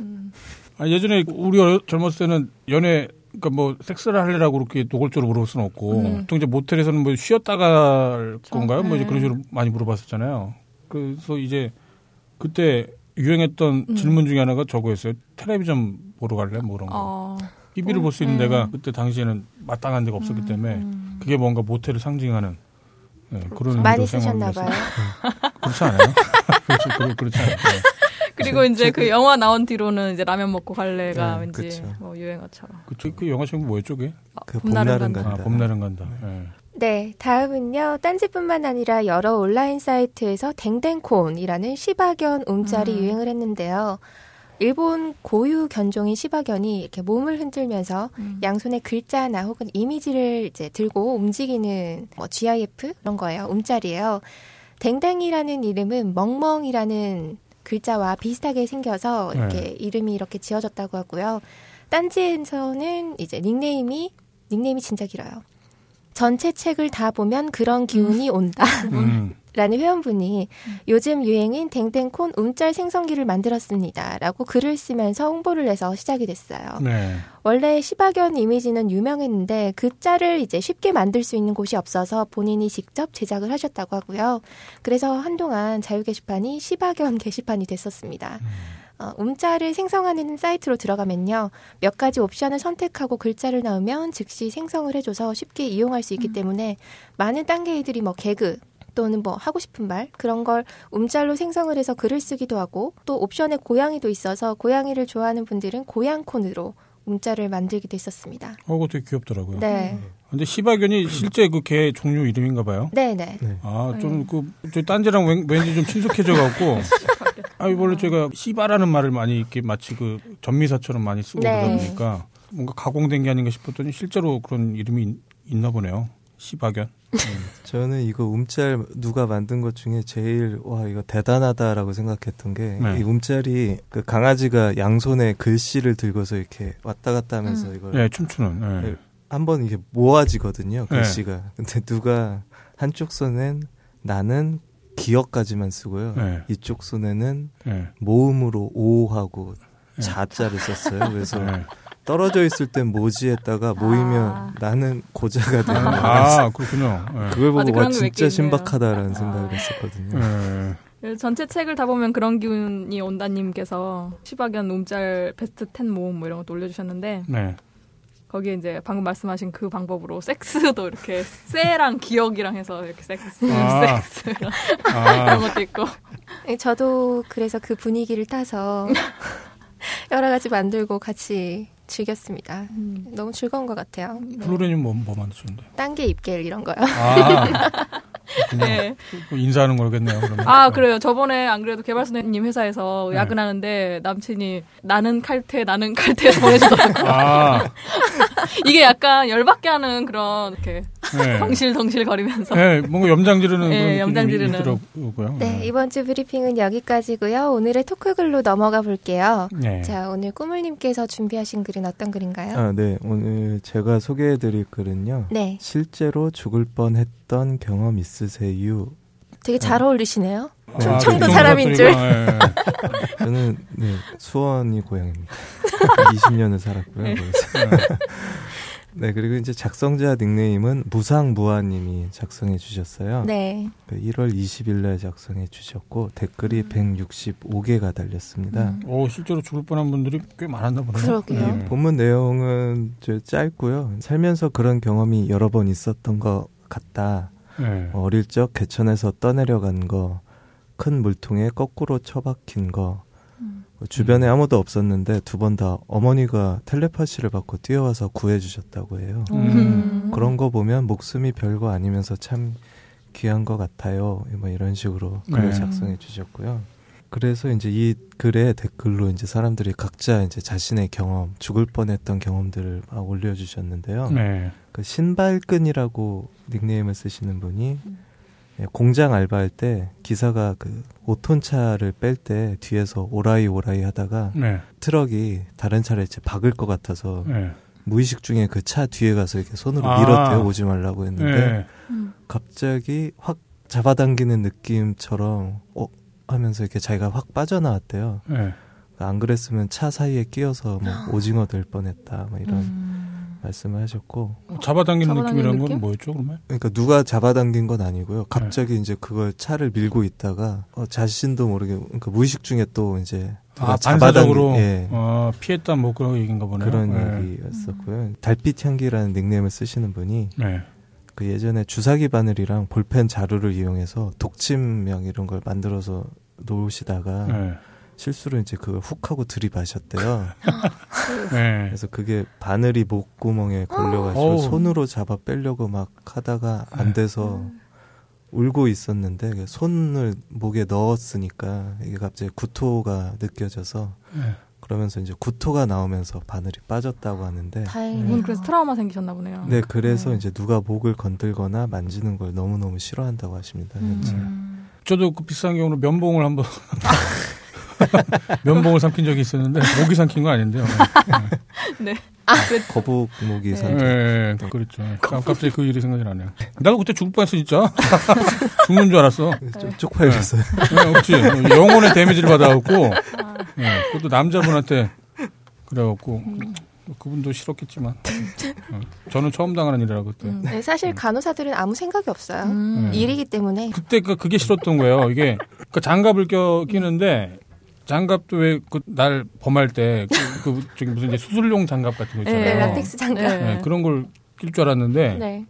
음. 아, 예전에 우리 어- 젊었을 때는 연애, 그러니까 뭐 섹스를 하려고 그렇게 노골적으로 물어볼 수는 없고, 음. 보통 이제 모텔에서는 뭐 쉬었다가 할 건가요? 뭐 이제 네. 그런 식으로 많이 물어봤었잖아요. 그래서 이제 그때 유행했던 음. 질문 중에 하나가 저거였어요. 텔레비전 보러 갈래? 뭐 그런 거. 어. TV를 볼수 있는 음. 데가 그때 당시에는 마땅한 데가 없었기 때문에 음. 그게 뭔가 모텔을 상징하는 네, 그런 많이 쓰셨나 봐요. 그렇지 않아요? 그렇지, 그렇, 그렇지 않아요. 네. 그리고 이제 그 영화 나온 뒤로는 이제 라면 먹고 갈래가 네, 왠지 그쵸. 뭐 유행어처럼 그, 그 영화 제목 뭐였죠, 그게? 아, 그 봄날은 봄날은 간다. 아, 간다. 봄날은 간다. 예. 네, 다음은요. 딴지뿐만 아니라 여러 온라인 사이트에서 댕댕콘이라는 시바견 움짤이 음. 유행을 했는데요. 일본 고유 견종인 시바견이 이렇게 몸을 흔들면서 음. 양손에 글자나 혹은 이미지를 이제 들고 움직이는 뭐 GIF 그런 거예요. 움짤이에요. 댕댕이라는 이름은 멍멍이라는 글자와 비슷하게 생겨서 이렇게 네. 이름이 이렇게 지어졌다고 하고요. 딴지에서는 이제 닉네임이 닉네임이 진짜 길어요. 전체 책을 다 보면 그런 기운이 온다. 음. 라는 회원분이 요즘 유행인 댕댕콘 움짤 생성기를 만들었습니다. 라고 글을 쓰면서 홍보를 해서 시작이 됐어요. 네. 원래 시바견 이미지는 유명했는데 그 짤을 이제 쉽게 만들 수 있는 곳이 없어서 본인이 직접 제작을 하셨다고 하고요. 그래서 한동안 자유 게시판이 시바견 게시판이 됐었습니다. 어, 움짤을 생성하는 사이트로 들어가면요. 몇 가지 옵션을 선택하고 글자를 넣으면 즉시 생성을 해줘서 쉽게 이용할 수 있기 때문에 많은 딴개이들이 뭐 개그 또는 뭐 하고 싶은 말 그런 걸 움짤로 생성을 해서 글을 쓰기도 하고 또 옵션에 고양이도 있어서 고양이를 좋아하는 분들은 고양콘으로 움짤을 만들기도 했었습니다. 어, 그거 되게 귀엽더라고요. 네. 근데 시바견이 실제 그 개 종류 이름인가 봐요. 네네. 네. 아, 좀 그, 저 딴지랑 왠, 왠지 좀 친숙해져갖고. 아, 원래 제가 시바라는 말을 많이 이렇게 마치 그 전미사처럼 많이 쓰고 네. 그러다 보니까 뭔가 가공된 게 아닌가 싶었더니 실제로 그런 이름이 있- 있나 보네요. 시바견. 저는 이거 움짤 누가 만든 것 중에 제일 와 이거 대단하다라고 생각했던 게이 네. 움짤이 그 강아지가 양손에 글씨를 들고서 이렇게 왔다 갔다 하면서 음. 이걸 네, 춤추는. 네. 네. 한번 이게 모아지거든요 네. 글씨가 근데 누가 한쪽 손엔 나는 기억까지만 쓰고요 네. 이쪽 손에는 네. 모음으로 오하고 네. 자자를 썼어요 그래서 네. 떨어져 있을 땐 모지에다가 모이면 아. 나는 고자가 되는 거예요 아, 그렇군요. 네. 그걸 보고 와 진짜. 신박하다라는 아. 생각을 했었거든요. 네. 전체 책을 다 보면 그런 기운이 온다님께서 시바견 움짤 베스트 10 모음 뭐 이런 것도 올려주셨는데 네. 거기에 이제 방금 말씀하신 그 방법으로 섹스도 이렇게 쎄랑 기억이랑 해서 이렇게 섹스, 아. 섹스 이런 아, 것도 있고 네, 저도 그래서 그 분위기를 타서 여러 가지 만들고 같이 즐겼습니다. 너무 즐거운 것 같아요. 플로렌님 뭐, 뭐 만드셨는데? 딴게 입겔 이런 거요. 아. 네. 그 인사하는 거겠네요, 그러면. 아 그래요. 저번에 안 그래도 개발소님 회사에서 네. 야근하는데 남친이 나는 칼퇴 나는 칼퇴해서 보내주더라고. 아, 이게 약간 열받게 하는 그런 이렇게 네. 덩실덩실 거리면서 네, 뭔가 염장 지르는 네, 그런 염장 느낌이 지르는. 있더라고요. 네, 이번 주 브리핑은 여기까지고요. 오늘의 토크글로 넘어가 볼게요. 네. 자, 오늘 꾸물님께서 준비하신 글은 어떤 글인가요? 아, 네. 오늘 제가 소개해드릴 글은요. 네, 실제로 죽을 뻔했던 경험 있으세요? 되게 잘 어울리시네요. 네, 청도 네. 사람인 줄. 예. 저는 네, 수원이 고향입니다. 20년을 살았고요. 네. 네, 그리고 이제 작성자 닉네임은 무상무아님이 작성해 주셨어요. 네. 그 1월 20일 날 작성해 주셨고 댓글이 165개가 달렸습니다. 음. 오, 실제로 죽을 뻔한 분들이 꽤 많았나 보네요. 그러게요. 예. 본문 내용은 좀 짧고요. 살면서 그런 경험이 여러 번 있었던 것 같다. 예. 어릴 적 개천에서 떠내려간 거, 큰 물통에 거꾸로 처박힌 거, 음. 뭐 주변에 아무도 없었는데 두 번 다 어머니가 텔레파시를 받고 뛰어와서 구해주셨다고 해요. 음. 그런 거 보면 목숨이 별거 아니면서 참 귀한 것 같아요. 뭐 이런 식으로 글을 네. 작성해 주셨고요. 그래서 이제 이 글에 댓글로 이제 사람들이 각자 이제 자신의 경험, 죽을 뻔했던 경험들을 막 올려주셨는데요. 네. 그 신발끈이라고 닉네임을 쓰시는 분이 예, 공장 알바할 때 기사가 그 5톤 차를 뺄 때 뒤에서 오라이 오라이 하다가 네. 트럭이 다른 차를 이제 박을 것 같아서 네. 무의식 중에 그 차 뒤에 가서 이렇게 손으로 아. 밀어대며 오지 말라고 했는데 네. 음. 갑자기 확 잡아당기는 느낌처럼 어 하면서 이렇게 자기가 확 빠져나왔대요. 네. 안 그랬으면 차 사이에 끼어서 뭐 오징어 될 뻔했다. 뭐 이런 음. 말씀을 하셨고 잡아당기는 잡아당기는 느낌이라는 건 느낌? 뭐였죠, 그러면? 그러니까 누가 잡아당긴 건 아니고요. 갑자기 네. 이제 그걸 차를 밀고 있다가 어, 자신도 모르게 그러니까 무의식 중에 또 이제 아, 반사적으로 예. 어, 피했다 뭐 그런 얘기인가 보네요. 그런 네. 얘기였었고요. 달빛 향기라는 닉네임을 쓰시는 분이 네. 그 예전에 주사기 바늘이랑 볼펜 자루를 이용해서 독침명 이런 걸 만들어서 놓으시다가 네. 실수로 이제 그걸 훅 하고 들이마셨대요. 네. 그래서 그게 바늘이 목구멍에 걸려가지고. 손으로 잡아 빼려고 막 하다가 안 돼서 울고 있었는데 그 손을 목에 넣었으니까 이게 갑자기 구토가 느껴져서 네. 그러면서 이제 구토가 나오면서 바늘이 빠졌다고 하는데 다행이네요. 이분 그래서 트라우마 생기셨나 보네요. 네 그래서 네. 이제 누가 목을 건들거나 만지는 걸 너무너무 싫어한다고 하십니다. 음. 저도 그 비싼 경우로 면봉을 한번 면봉을 삼킨 적이 있었는데 목이 삼킨 건 아닌데요. 네. 거북 목이 네, 상 네, 그렇죠. 깜- 갑자기 그 일이 생각이 나네요. 나도 그때 죽을 뻔했어 진짜. 죽는 줄 알았어. 쪽팔렸어요. 네, 그렇지. 영혼의 데미지를 받아갖고, 네, 그것도 남자분한테 그래갖고 그분도 싫었겠지만, 어, 저는 처음 당하는 일이라 그때. 음. 네, 사실 간호사들은 아무 생각이 없어요. 음. 일이기 때문에. 그때 그 그게 싫었던 거예요. 이게 그 장갑을 껴 끼는데 장갑도 왜 그 날 범할 때 그, 그 저기 무슨 이제 수술용 장갑 같은 거 네, 있잖아요. 라텍스 장갑. 네. 네, 그런 걸 낄 줄 알았는데 네.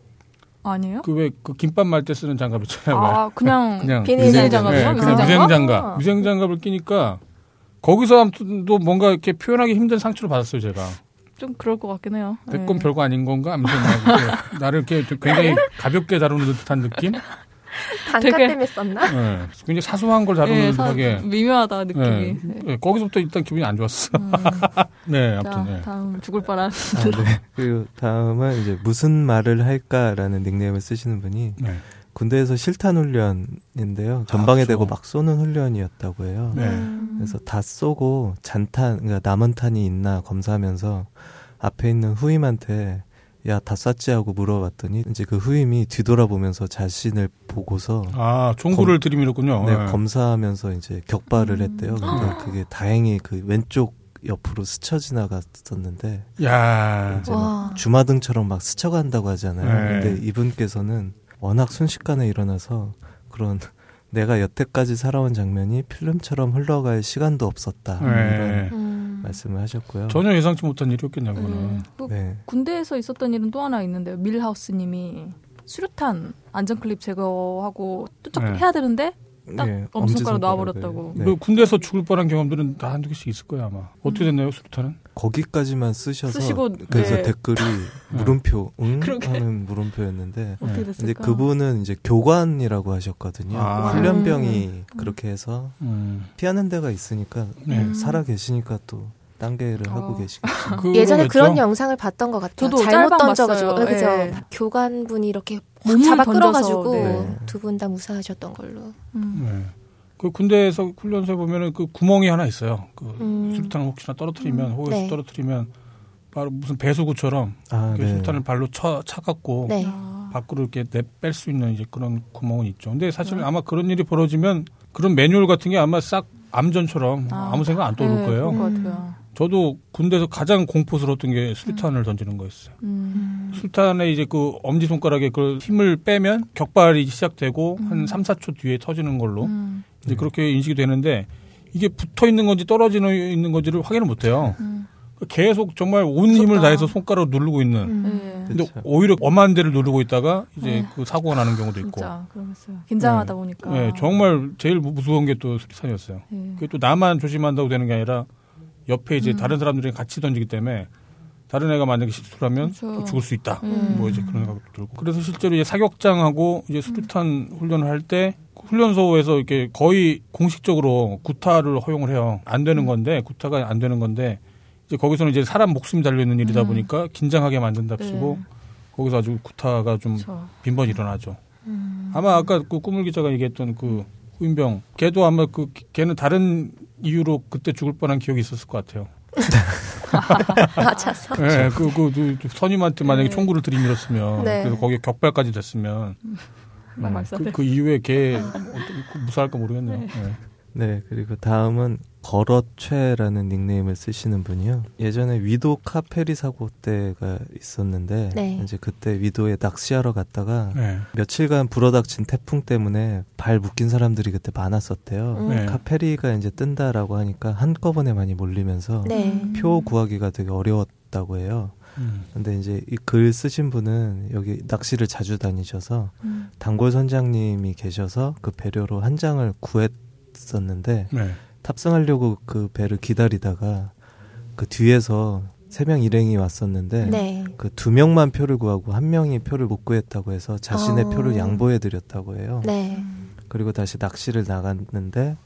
아니에요? 그 왜 그 김밥 말 때 쓰는 장갑 있잖아요. 아 그냥 그냥 비닐 비닐 장갑. 네, 장갑이요? 그냥 위생 장갑? 아. 위생 장갑을 끼니까 거기서 아무튼도 뭔가 이렇게 표현하기 힘든 상처를 받았어요 제가. 좀 그럴 것 같긴 해요. 내 네. 건 별거 아닌 건가 이렇게 나를 이렇게 좀 굉장히 가볍게 다루는 듯한 느낌. 단가 되게- 때문에 썼나? 네, 굉장히 사소한 걸 다루는 네, 사-. 미묘하다 느낌이. 네, 네. 네, 거기서부터 일단 기분이 안 좋았어. 음. 네, 자, 아무튼 네. 다음 죽을 뻔한. 아, 네. 그리고 다음은 이제 무슨 말을 할까라는 닉네임을 쓰시는 분이 네. 군대에서 실탄 훈련인데요. 전방에 아, 대고 그렇죠. 막 쏘는 훈련이었다고 해요. 네. 음. 그래서 다 쏘고 잔탄, 그러니까 남은 탄이 있나 검사하면서 앞에 있는 후임한테 야, 다 쐈지 하고 물어봤더니 이제 그 후임이 뒤돌아보면서 자신을 보고서 아, 총구를 들이밀었군요. 네, 네. 검사하면서 이제 격발을 음. 했대요. 근데 그게 다행히 그 왼쪽 옆으로 스쳐 지나갔었는데 야, 이제 와. 막 주마등처럼 막 스쳐간다고 하잖아요. 네. 근데 이분께서는 워낙 순식간에 일어나서 그런 내가 여태까지 살아온 장면이 필름처럼 흘러갈 시간도 없었다. 이런 네. 음. 말씀을 하셨고요. 전혀 예상치 못한 일이었겠냐 그거는. 음. 그 네. 군대에서 있었던 일은 또 하나 있는데요. 밀하우스님이 수류탄 안전 클립 제거하고 또 네. 해야 되는데 딱 네, 엄지손가락. 놔버렸다고. 네. 그 군대에서 죽을 뻔한 경험들은 다 한두 개씩 있을 거야 아마. 어떻게 음. 됐나요 수류탄은? 거기까지만 쓰셔서 쓰시고, 그래서 네. 댓글이 물음표 응 그러게. 하는 물음표였는데 어떻게 네. 이제 그분은 이제 교관이라고 하셨거든요. 아. 훈련병이 그렇게 해서 음. 피하는 데가 있으니까 네. 살아 계시니까 또 단계를 하고 어. 계시겠죠. 예전에? 그런 영상을 봤던 것 같아요. 저도 잘못 던져가지고. 네, 그죠. 예. 교관분이 이렇게 잡아 끌어가지고 네. 두분 다 무사하셨던 걸로. 음. 네. 그 군대에서 훈련소에 보면은 그 구멍이 하나 있어요. 그 음. 수류탄을 혹시나 떨어뜨리면 호에서 네. 떨어뜨리면 바로 무슨 배수구처럼 아, 그 네. 수류탄을 발로 쳐 차갖고 네. 아. 밖으로 이렇게 내뺄 수 있는 이제 그런 구멍은 있죠. 근데 사실 네. 아마 그런 일이 벌어지면 그런 매뉴얼 같은 게 아마 싹 암전처럼 아. 아. 무 생각 안 떠오를 네, 거예요. 그런 것 같아요. 저도 군대에서 가장 공포스러웠던 게 수류탄을 던지는 거였어요. 음. 수류탄에 이제 그 엄지 손가락에 그 힘을 빼면 격발이 시작되고 한 3, 4초 뒤에 터지는 걸로 음. 이제 그렇게 인식이 되는데 이게 붙어 있는 건지 떨어지는 있는 건지를 확인을 못 해요. 음. 계속 정말 온 힘을 무섭다. 다해서 손가락을 누르고 있는. 음. 네. 근데 그쵸. 오히려 엄한 데를 누르고 있다가 이제 네. 그 사고가 나는 경우도 있고. 진짜 그러겠어요. 긴장하다 네. 보니까. 네, 정말 제일 무- 무서운 게 또 수류탄이었어요. 네. 그게 또 나만 조심한다고 되는 게 아니라 옆에 이제 음. 다른 사람들이 같이 던지기 때문에 다른 애가 만약에 실수를 하면 그렇죠. 또 죽을 수 있다. 음. 뭐 이제 그런 생각도 들고. 그래서 실제로 이제 사격장하고 이제 수류탄 훈련을 할 때 훈련소에서 이렇게 거의 공식적으로 구타를 허용을 해요. 안 음. 되는 건데 구타가 안 되는 건데 이제 거기서는 이제 사람 목숨이 달려 있는 일이다 음. 보니까 긴장하게 만든답시고 네. 거기서 아주 구타가 좀 그렇죠. 빈번히 일어나죠. 음. 아마 아까 그 꾸물 기자가 얘기했던 그 후임병 걔도 아마 그 걔는 다른 이유로 그때 죽을 뻔한 기억이 있었을 것 같아요. 맞아서. 예, 그, 그, 그 선임한테 만약에 네. 총구를 들이밀었으면 네. 그래서 거기에 격발까지 됐으면 막 예, 말싸대. 그, 그 이후에 걔그 무사할까 모르겠네요. 예. 네, 그리고 다음은 거러최라는 닉네임을 쓰시는 분이요. 예전에 위도 카페리 사고 때가 있었는데 네. 이제 그때 위도에 낚시하러 갔다가 예. 며칠간 불어닥친 태풍 때문에 발 묶인 사람들이 그때 많았었대요. 음. 네. 카페리가 이제 뜬다라고 하니까 한꺼번에 많이 몰리면서 네. 표 구하기가 되게 어려웠다고 해요. 음. 근데 이제 이 글 쓰신 분은 여기 낚시를 자주 다니셔서 음. 단골 선장님이 계셔서 그 배려로 한 장을 구했었는데 네. 탑승하려고 그 배를 기다리다가 그 뒤에서 세 명 일행이 왔었는데 네. 그두 명만 표를 구하고 한 명이 표를 못 구했다고 해서 자신의 어. 표를 양보해 드렸다고 해요. 네. 그리고 다시 낚시를 나갔는데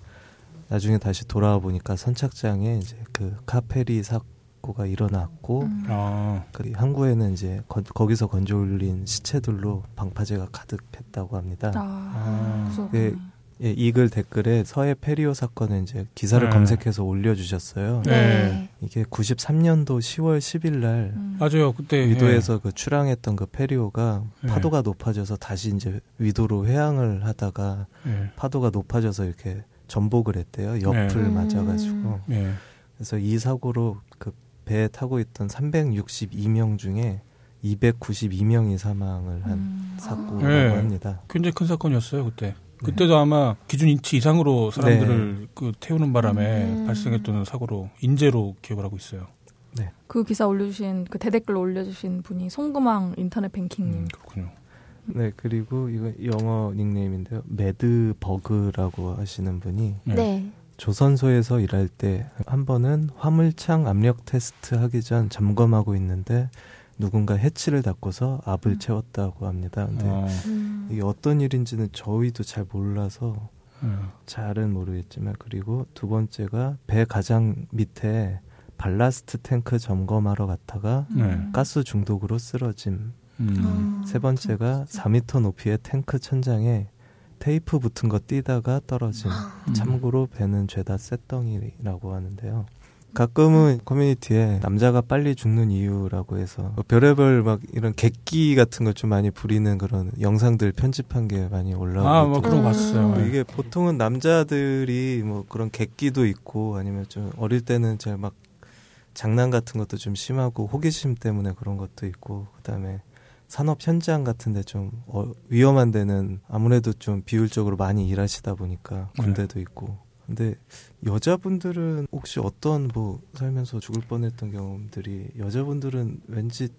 나중에 다시 돌아와 보니까 선착장에 이제 그 카페리 사고가 일어났고 음. 아, 그 항구에는 이제 거, 거기서 건져 올린 시체들로 방파제가 가득했다고 합니다. 아, 무서워. 예, 예, 이글 댓글에 서해 페리오 사건을 이제 기사를 네. 검색해서 올려주셨어요. 네. 네. 이게 93년도 10월 10일 날 음. 맞아요. 그때 위도에서 그 출항했던 그 페리오가 네. 파도가 높아져서 다시 이제 위도로 회항을 하다가 예. 예. 파도가 높아져서 이렇게 전복을 했대요. 옆을 네. 맞아가지고. 예. 그래서 이 사고로 그 배에 타고 있던 362명 중에 292명이 사망을 한 음. 사고라고 네. 합니다. 굉장히 큰 사건이었어요 그때. 그때도 아마 기준치 이상으로 사람들을 그 태우는 바람에 음. 발생했던 사고로 인재로 기억을 하고 있어요. 그 기사 올려주신 그 대댓글 올려주신 분이 송금왕 인터넷 뱅킹님. 음, 그렇군요. 네, 그리고 이거 영어 닉네임인데요. 매드버그라고 하시는 분이 네. 네. 조선소에서 일할 때 한 번은 화물창 압력 테스트 하기 전 점검하고 있는데 누군가 해치를 닫고서 압을 채웠다고 합니다. 근데 아, 음. 이게 어떤 일인지는 저희도 잘 몰라서 예. 잘은 모르겠지만 그리고 두 번째가 배 가장 밑에 발라스트 탱크 점검하러 갔다가 네. 가스 중독으로 쓰러짐. 음. 아, 세 번째가 4m 높이의 탱크 천장에 테이프 붙은 거 띄다가 떨어짐. 음. 참고로 배는 죄다 쇳덩이라고 하는데요. 가끔은 커뮤니티에 남자가 빨리 죽는 이유라고 해서 뭐 별의별 막 이런 객기 같은 거좀 많이 부리는 그런 영상들 편집한 게 많이 올라오고 아, 뭐 그런 거 음. 봤어요. 뭐 예. 이게 보통은 남자들이 뭐 그런 객기도 있고 아니면 좀 어릴 때는 제가 막 장난 같은 것도 좀 심하고 호기심 때문에 그런 것도 있고 그다음에 산업 현장 같은데 좀 어, 위험한 데는 아무래도 좀 비율적으로 많이 일하시다 보니까 군대도 있고 근데 여자분들은 혹시 어떤 뭐 살면서 죽을 뻔했던 경험들이 여자분들은 왠지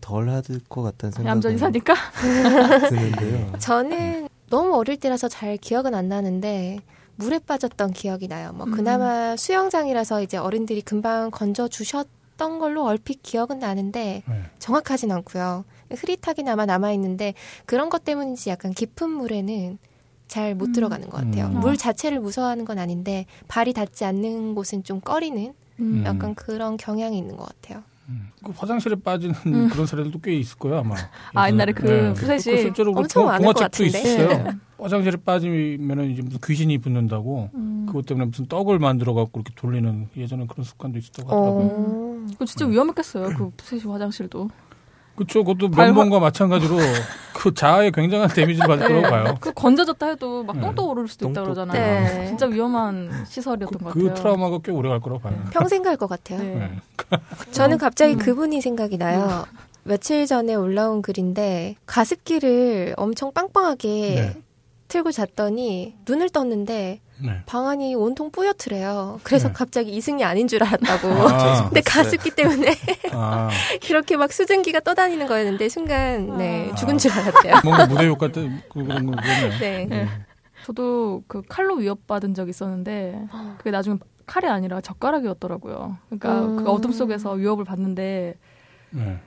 덜 하실 것 같다는 생각이 얌전히 사니까. 드는데요. 저는 너무 어릴 때라서 잘 기억은 안 나는데 물에 빠졌던 기억이 나요. 뭐 음. 그나마 수영장이라서 이제 어른들이 금방 건져 주셨던 걸로 얼핏 기억은 나는데 네. 정확하진 않고요. 흐릿하게나마 남아 있는데 그런 것 때문인지 약간 깊은 물에는 잘못 음. 들어가는 것 같아요. 음. 물 자체를 무서워하는 건 아닌데 발이 닿지 않는 곳은 좀 꺼리는 음. 약간 그런 경향이 있는 것 같아요. 음. 그 화장실에 빠지는 음. 그런 사례들도 꽤 있을 거예요 아마. 아, 옛날에 그 네. 푸셋이 그 실제로 그 엄청 동- 많을 것 같은데. 있어요. 네. 화장실에 빠지면은 이제 무슨 귀신이 붙는다고 음. 그것 때문에 무슨 떡을 만들어 갖고 이렇게 돌리는 예전에 그런 습관도 있었다고 하더라고요. 어. 그거 진짜 위험했겠어요. 그 푸셋이 화장실도. 그렇죠. 그것도 발- 면봉과 마찬가지로 그 자아에 굉장한 데미지를 받을 거라고 봐요. 그 건져졌다 해도 막 네. 똥도 오를 수도 있다 똥도 그러잖아요. 네. 진짜 위험한 시설이었던 것 그, 같아요. 그 트라우마가 꽤 오래 갈 거라고 봐요. 평생 갈 것 같아요. 네. 네. 저는 갑자기 음. 그분이 생각이 나요. 며칠 전에 올라온 글인데 가습기를 엄청 빵빵하게 네. 틀고 잤더니 눈을 떴는데 네. 방안이 온통 뿌옇더래요. 그래서 네. 갑자기 이승이 아닌 줄 알았다고. 아, 근데 가습기 때문에 아, 이렇게 막 수증기가 떠다니는 거였는데 순간 네 아. 죽은 줄 알았대요. 뭔가 무대 효과 때 그- 그런 거 그러네요. 네. 네. 저도 그 칼로 위협받은 적 있었는데 그게 나중에 칼이 아니라 젓가락이었더라고요. 그러니까 음. 그 어둠 속에서 위협을 받는데 네.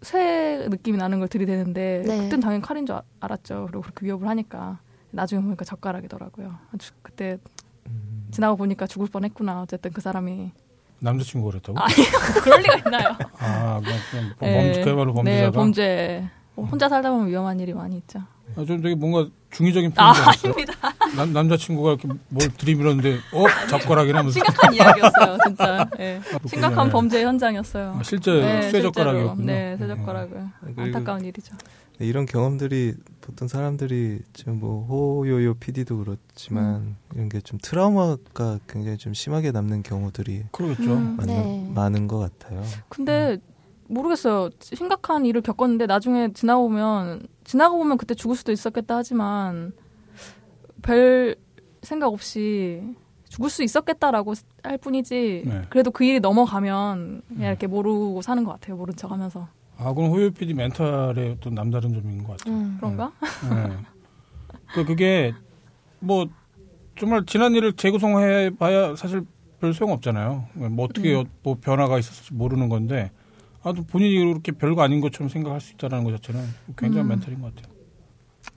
그쇠 느낌이 나는 걸 들이대는데 네. 그땐 당연히 칼인 줄 아- 알았죠. 그리고 그렇게 위협을 하니까 나중에 보니까 젓가락이더라고요. 아주 그때 지나가 보니까 죽을 뻔했구나. 어쨌든 그 사람이 남자친구가 그랬다고? 아니 그럴 리가 있나요? 아, 그냥, 그냥 범, 네. 그야말로 범죄자다. 네, 범죄. 혼자 살다 보면 위험한 일이 많이 있죠. 아, 좀 되게 뭔가 중의적인 아, 표현이 었어요 남, 남자친구가 이렇게 뭘 들이밀었는데, 어? 젓가락이라면서. 심각한 이야기였어요, 진짜. 네. 그렇군요. 심각한 네. 범죄 현장이었어요. 아, 실제 네, 쇠 젓가락이었군요. 실제로. 네, 쇠 젓가락을. 그리고 안타까운 일이죠. 이런 경험들이 보통 사람들이 지금 뭐 호요요 PD도 그렇지만 이런 게 좀 트라우마가 굉장히 좀 심하게 남는 경우들이 그러겠죠. 음. 많은, 네. 많은 것 같아요. 근데 모르겠어요. 심각한 일을 겪었는데 나중에 지나고 보면 지나고 보면 그때 죽을 수도 있었겠다 하지만 별 생각 없이 죽을 수 있었겠다라고 할 뿐이지 네. 그래도 그 일이 넘어가면 그냥 음. 이렇게 모르고 사는 것 같아요. 모른 척하면서 아, 그건 호요 PD 멘탈의 또 남다른 점인 것 같아요. 음. 그런가? 네. 그 그게 뭐 정말 지난 일을 재구성해 봐야 사실 별 소용 없잖아요. 뭐 어떻게 음. 뭐 변화가 있었을지 모르는 건데 아 또 본인이 그렇게 별거 아닌 것처럼 생각할 수 있다는 것 자체는 굉장한 음. 멘탈인 것 같아요.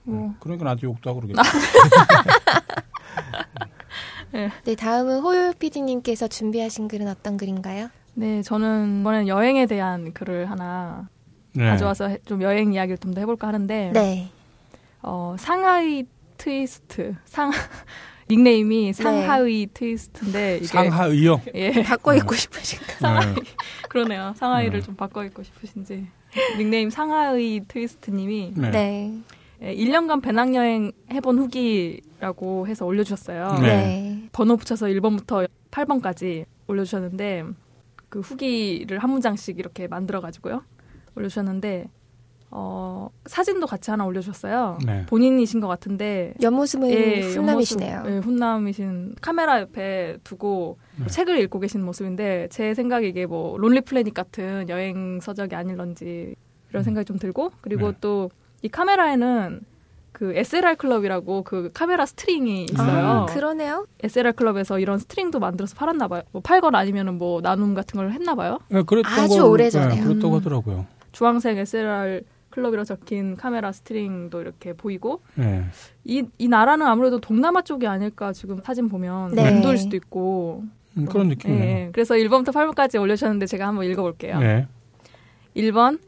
뭐 그러니까 나한테 욕도 하고 그러겠죠. 네, 다음은 호요 PD님께서 준비하신 글은 어떤 글인가요? 네, 저는 이번엔 여행에 대한 글을 하나 네. 가져와서 해- 좀 여행 이야기를 좀 더 해볼까 하는데 네. 어, 상하이 트위스트 상 닉네임이 상하이 트위스트인데 이게 상하의요. 예 바꿔 네. 입고 싶으신가? 상하이 그러네요 상하이를 네. 좀 바꿔 입고 싶으신지 닉네임 상하이 트위스트님이 네. 네. 예, 1년간 배낭여행 해본 후기라고 해서 올려주셨어요. 네. 네. 번호 붙여서 1번부터 8번까지 올려주셨는데 그 후기를 한 문장씩 이렇게 만들어가지고요 올려주셨는데 어, 사진도 같이 하나 올려주셨어요. 네. 본인이신 것 같은데 옆모습은 예, 훈남이시네요. 옆모습, 예, 훈남이신 카메라 옆에 두고 네. 책을 읽고 계신 모습인데 제 생각에 이게 뭐 론리 플래닛 같은 여행 서적이 아닐런지 이런 음. 생각이 좀 들고 그리고 네. 또이 카메라에는 그 SLR 클럽이라고 그 카메라 string이 있어요. 아, 그러네요. SLR 클럽에서 이런 string도 만들어서 팔았나 봐요. 뭐 팔거나 아니면은 뭐 나눔 같은 걸 했나 봐요. 네, 그랬던 아주 걸- 오래전에요. 네, 그랬다고 음. 하더라고요. 주황색 SLR 클럽이라 적힌 카메라 string도 이렇게 보이고 네. 이, 이 나라는 아무래도 동남아 쪽이 아닐까 지금 사진 보면 네. 인도일 수도 있고 음, 그런 느낌이네요. 예, 그래서 1번부터 8번까지 올려주셨는데 제가 한번 읽어볼게요. 네. 1번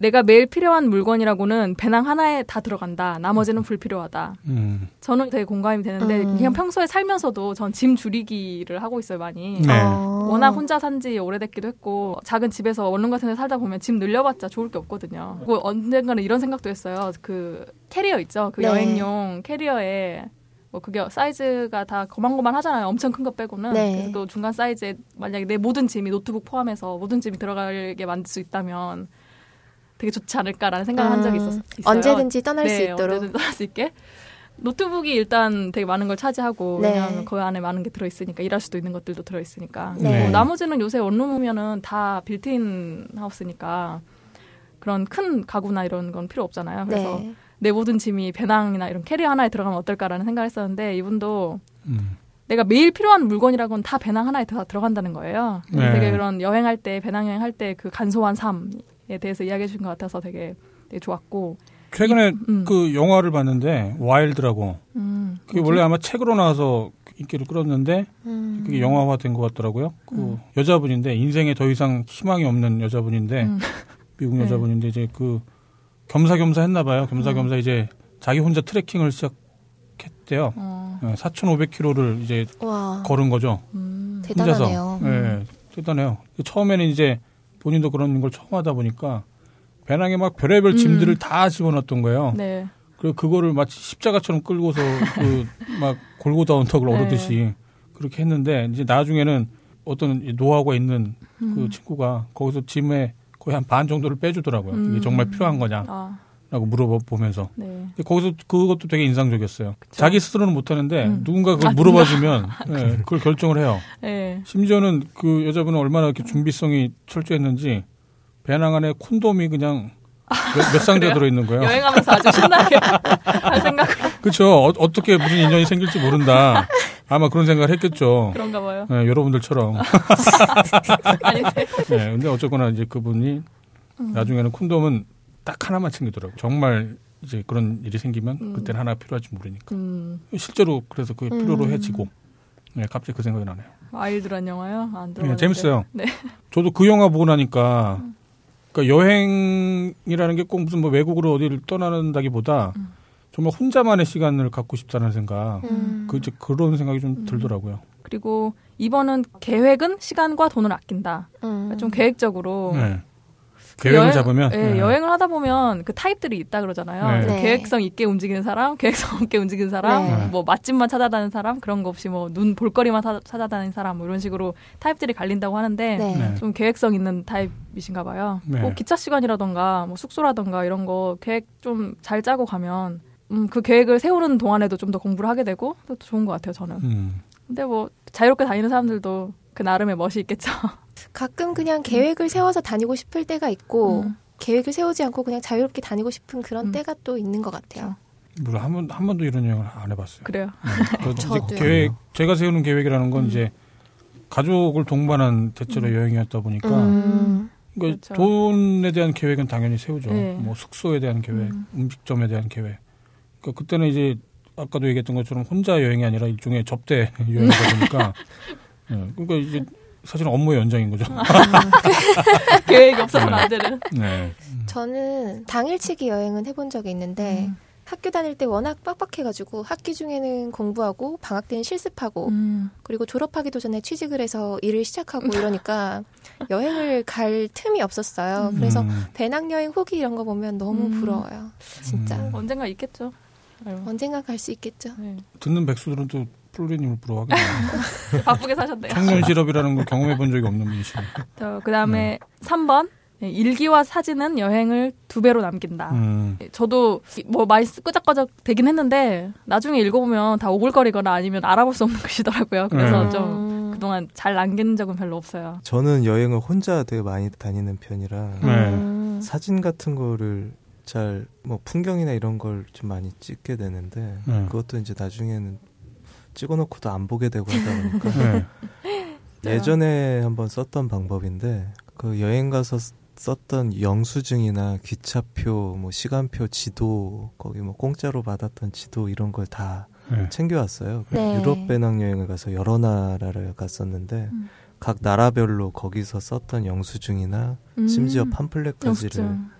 내가 매일 필요한 물건이라고는 배낭 하나에 다 들어간다. 나머지는 불필요하다. 음. 저는 되게 공감이 되는데 음. 그냥 평소에 살면서도 전 짐 줄이기를 하고 있어요 많이. 네. 어. 워낙 혼자 산지 오래됐기도 했고 작은 집에서 원룸 같은 데 살다 보면 짐 늘려봤자 좋을 게 없거든요. 그리고 언젠가는 이런 생각도 했어요. 그 캐리어 있죠. 그 네. 여행용 캐리어에 뭐 그게 사이즈가 다 고만고만 하잖아요. 엄청 큰 거 빼고는. 네. 그래서 또 중간 사이즈에 만약에 내 모든 짐이 노트북 포함해서 모든 짐이 들어가게 만들 수 있다면 되게 좋지 않을까라는 생각을 한 적이 음, 있었, 어요 언제든지 떠날 수 네, 있도록. 언제든 떠날 수 있게. 노트북이 일단 되게 많은 걸 차지하고 네. 왜냐하면 그 안에 많은 게 들어있으니까 일할 수도 있는 것들도 들어있으니까 네. 뭐 나머지는 요새 원룸이면은 다 빌트인 하우스니까 그런 큰 가구나 이런 건 필요 없잖아요. 그래서 네. 내 모든 짐이 배낭이나 이런 캐리어 하나에 들어가면 어떨까라는 생각을 했었는데 이분도 음. 내가 매일 필요한 물건이라고는 다 배낭 하나에 다 들어간다는 거예요. 네. 되게 그런 여행할 때 배낭 여행 할 때 그 간소한 삶에 대해서 이야기해 주신 것 같아서 되게, 되게 좋았고 최근에 음. 그 영화를 봤는데 와일드라고 음, 그게 뭐지? 원래 아마 책으로 나와서 인기를 끌었는데 음. 그게 영화화된 것 같더라고요. 그 음. 여자분인데 인생에 더 이상 희망이 없는 여자분인데 음. 미국 네. 여자분인데 이제 그 겸사겸사 했나 봐요. 겸사겸사 음. 이제 자기 혼자 트레킹을 시작했대요. 어, 4,500km를 이제 와. 걸은 거죠. 음, 대단하네요. 혼자서. 예, 대단해요. 처음에는 이제 본인도 그런 걸 처음 하다 보니까 배낭에 막 별의별 짐들을 다 집어넣었던 거예요. 네. 그리고 그거를 마치 십자가처럼 끌고서 그 막 골고다 언덕을 네. 오르듯이 그렇게 했는데 이제 나중에는 어떤 노하우가 있는 그 음. 친구가 거기서 짐에 거의 한 반 정도를 빼주더라고요. 이게 음. 정말 필요한 거냐 라고 아, 물어보면서 네. 거기서 그것도 되게 인상적이었어요. 자기 스스로는 못하는데 음. 누군가 그걸 아, 물어봐주면 예, 그걸 결정을 해요. 네. 심지어는 그 여자분은 얼마나 이렇게 준비성이 철저했는지 배낭 안에 콘돔이 그냥 몇, 몇 상자 들어있는 거예요. 여행하면서 아주 신나게 할 생각을 그렇죠. 어, 떻게 무슨 인연이 생길지 모른다. 아마 그런 생각을 했겠죠. 그런가 봐요. 예, 여러분들처럼. 아닌데. 예, 근데 어쨌거나 이제 그분이 음. 나중에는 콘돔은 딱 하나만 챙기더라고요. 정말 이제 그런 일이 생기면 음. 그때는 하나 필요할지 모르니까. 음, 실제로 그래서 그게 필요로 음. 해지고. 예, 갑자기 그 생각이 나네요. 아이들한 영화요? 안 들어. 예, 재밌어요. 네. 저도 그 영화 보고 나니까 그러니까 여행이라는 게 꼭 무슨 뭐 외국으로 어디를 떠나는다기보다 음. 정말 혼자만의 시간을 갖고 싶다는 생각. 음. 그 이제 그런 생각이 좀 음. 들더라고요. 그리고 이번은 계획은 시간과 돈을 아낀다. 음. 좀 계획적으로. 네. 그 계획을 여행- 잡으면 예, 네. 여행을 하다 보면 그 타입들이 있다 그러잖아요. 네. 네. 계획성 있게 움직이는 사람, 계획성 없게 움직이는 사람, 네. 뭐 맛집만 찾아다니는 사람, 그런 거 없이 뭐 눈 볼거리만 사- 찾아다니는 사람, 뭐 이런 식으로 타입들이 갈린다고 하는데 네. 네. 좀 계획성 있는 타입이신가 봐요. 네. 뭐 기차 시간이라던가 뭐 숙소라던가 이런 거 계획 좀 잘 짜고 가면 음, 그 계획을 세우는 동안에도 좀 더 공부를 하게 되고 또 좋은 것 같아요, 저는. 음. 근데 뭐 자유롭게 다니는 사람들도 그 나름의 멋이 있겠죠. 가끔 그냥 계획을 세워서 다니고 싶을 때가 있고 음. 계획을 세우지 않고 그냥 자유롭게 다니고 싶은 그런 음. 때가 또 있는 것 같아요. 물론 한, 번, 한 번도 이런 여행을 안 해봤어요. 그래요. 네. 그 저도요. 계획, 제가 세우는 계획이라는 건 음. 이제 가족을 동반한 대체로 음. 여행이었다 보니까 음. 그러니까 그렇죠. 돈에 대한 계획은 당연히 세우죠. 네. 뭐 숙소에 대한 계획, 음. 음. 식점에 대한 계획. 그러니까 그때는 이제 아까도 얘기했던 것처럼 혼자 여행이 아니라 일종의 접대 여행이다 보니까 예, 그러니까 이제 사실은 업무의 연장인 거죠. 계획이 없어서는 안 되는. 네. 저는 당일치기 여행은 해본 적이 있는데 음. 학교 다닐 때 워낙 빡빡해가지고 학기 중에는 공부하고 방학 때는 실습하고 음. 그리고 졸업하기도 전에 취직을 해서 일을 시작하고 이러니까 여행을 갈 틈이 없었어요. 그래서 음. 배낭여행 후기 이런 거 보면 너무 음. 부러워요. 진짜 음. 언젠가 있겠죠. 언젠가 갈 수 있겠죠. 네. 듣는 백수들은 또 플로리님을 부러워하겠네요. 바쁘게 사셨네요. 청년 실업이라는 걸 경험해 본 적이 없는 분이시네. 그 다음에 3번. 일기와 사진은 여행을 두 배로 남긴다. 음. 저도 뭐 많이 끄적끄적 되긴 했는데 나중에 읽어보면 다 오글거리거나 아니면 알아볼 수 없는 글씨더라고요. 그래서 네. 좀 음. 그동안 잘 남긴 적은 별로 없어요. 저는 여행을 혼자 되게 많이 다니는 편이라 네. 음. 사진 같은 거를 잘 뭐 풍경이나 이런 걸 좀 많이 찍게 되는데 네. 그것도 이제 나중에는 찍어놓고도 안 보게 되고 하다 보니까 네. 예전에 한번 썼던 방법인데 그 여행 가서 쓰- 썼던 영수증이나 기차표, 뭐 시간표, 지도 거기 뭐 공짜로 받았던 지도 이런 걸다 네. 챙겨왔어요. 네. 유럽 배낭여행을 가서 여러 나라를 갔었는데 음. 각 나라별로 거기서 썼던 영수증이나 음. 심지어 팜플렛까지를 영수증.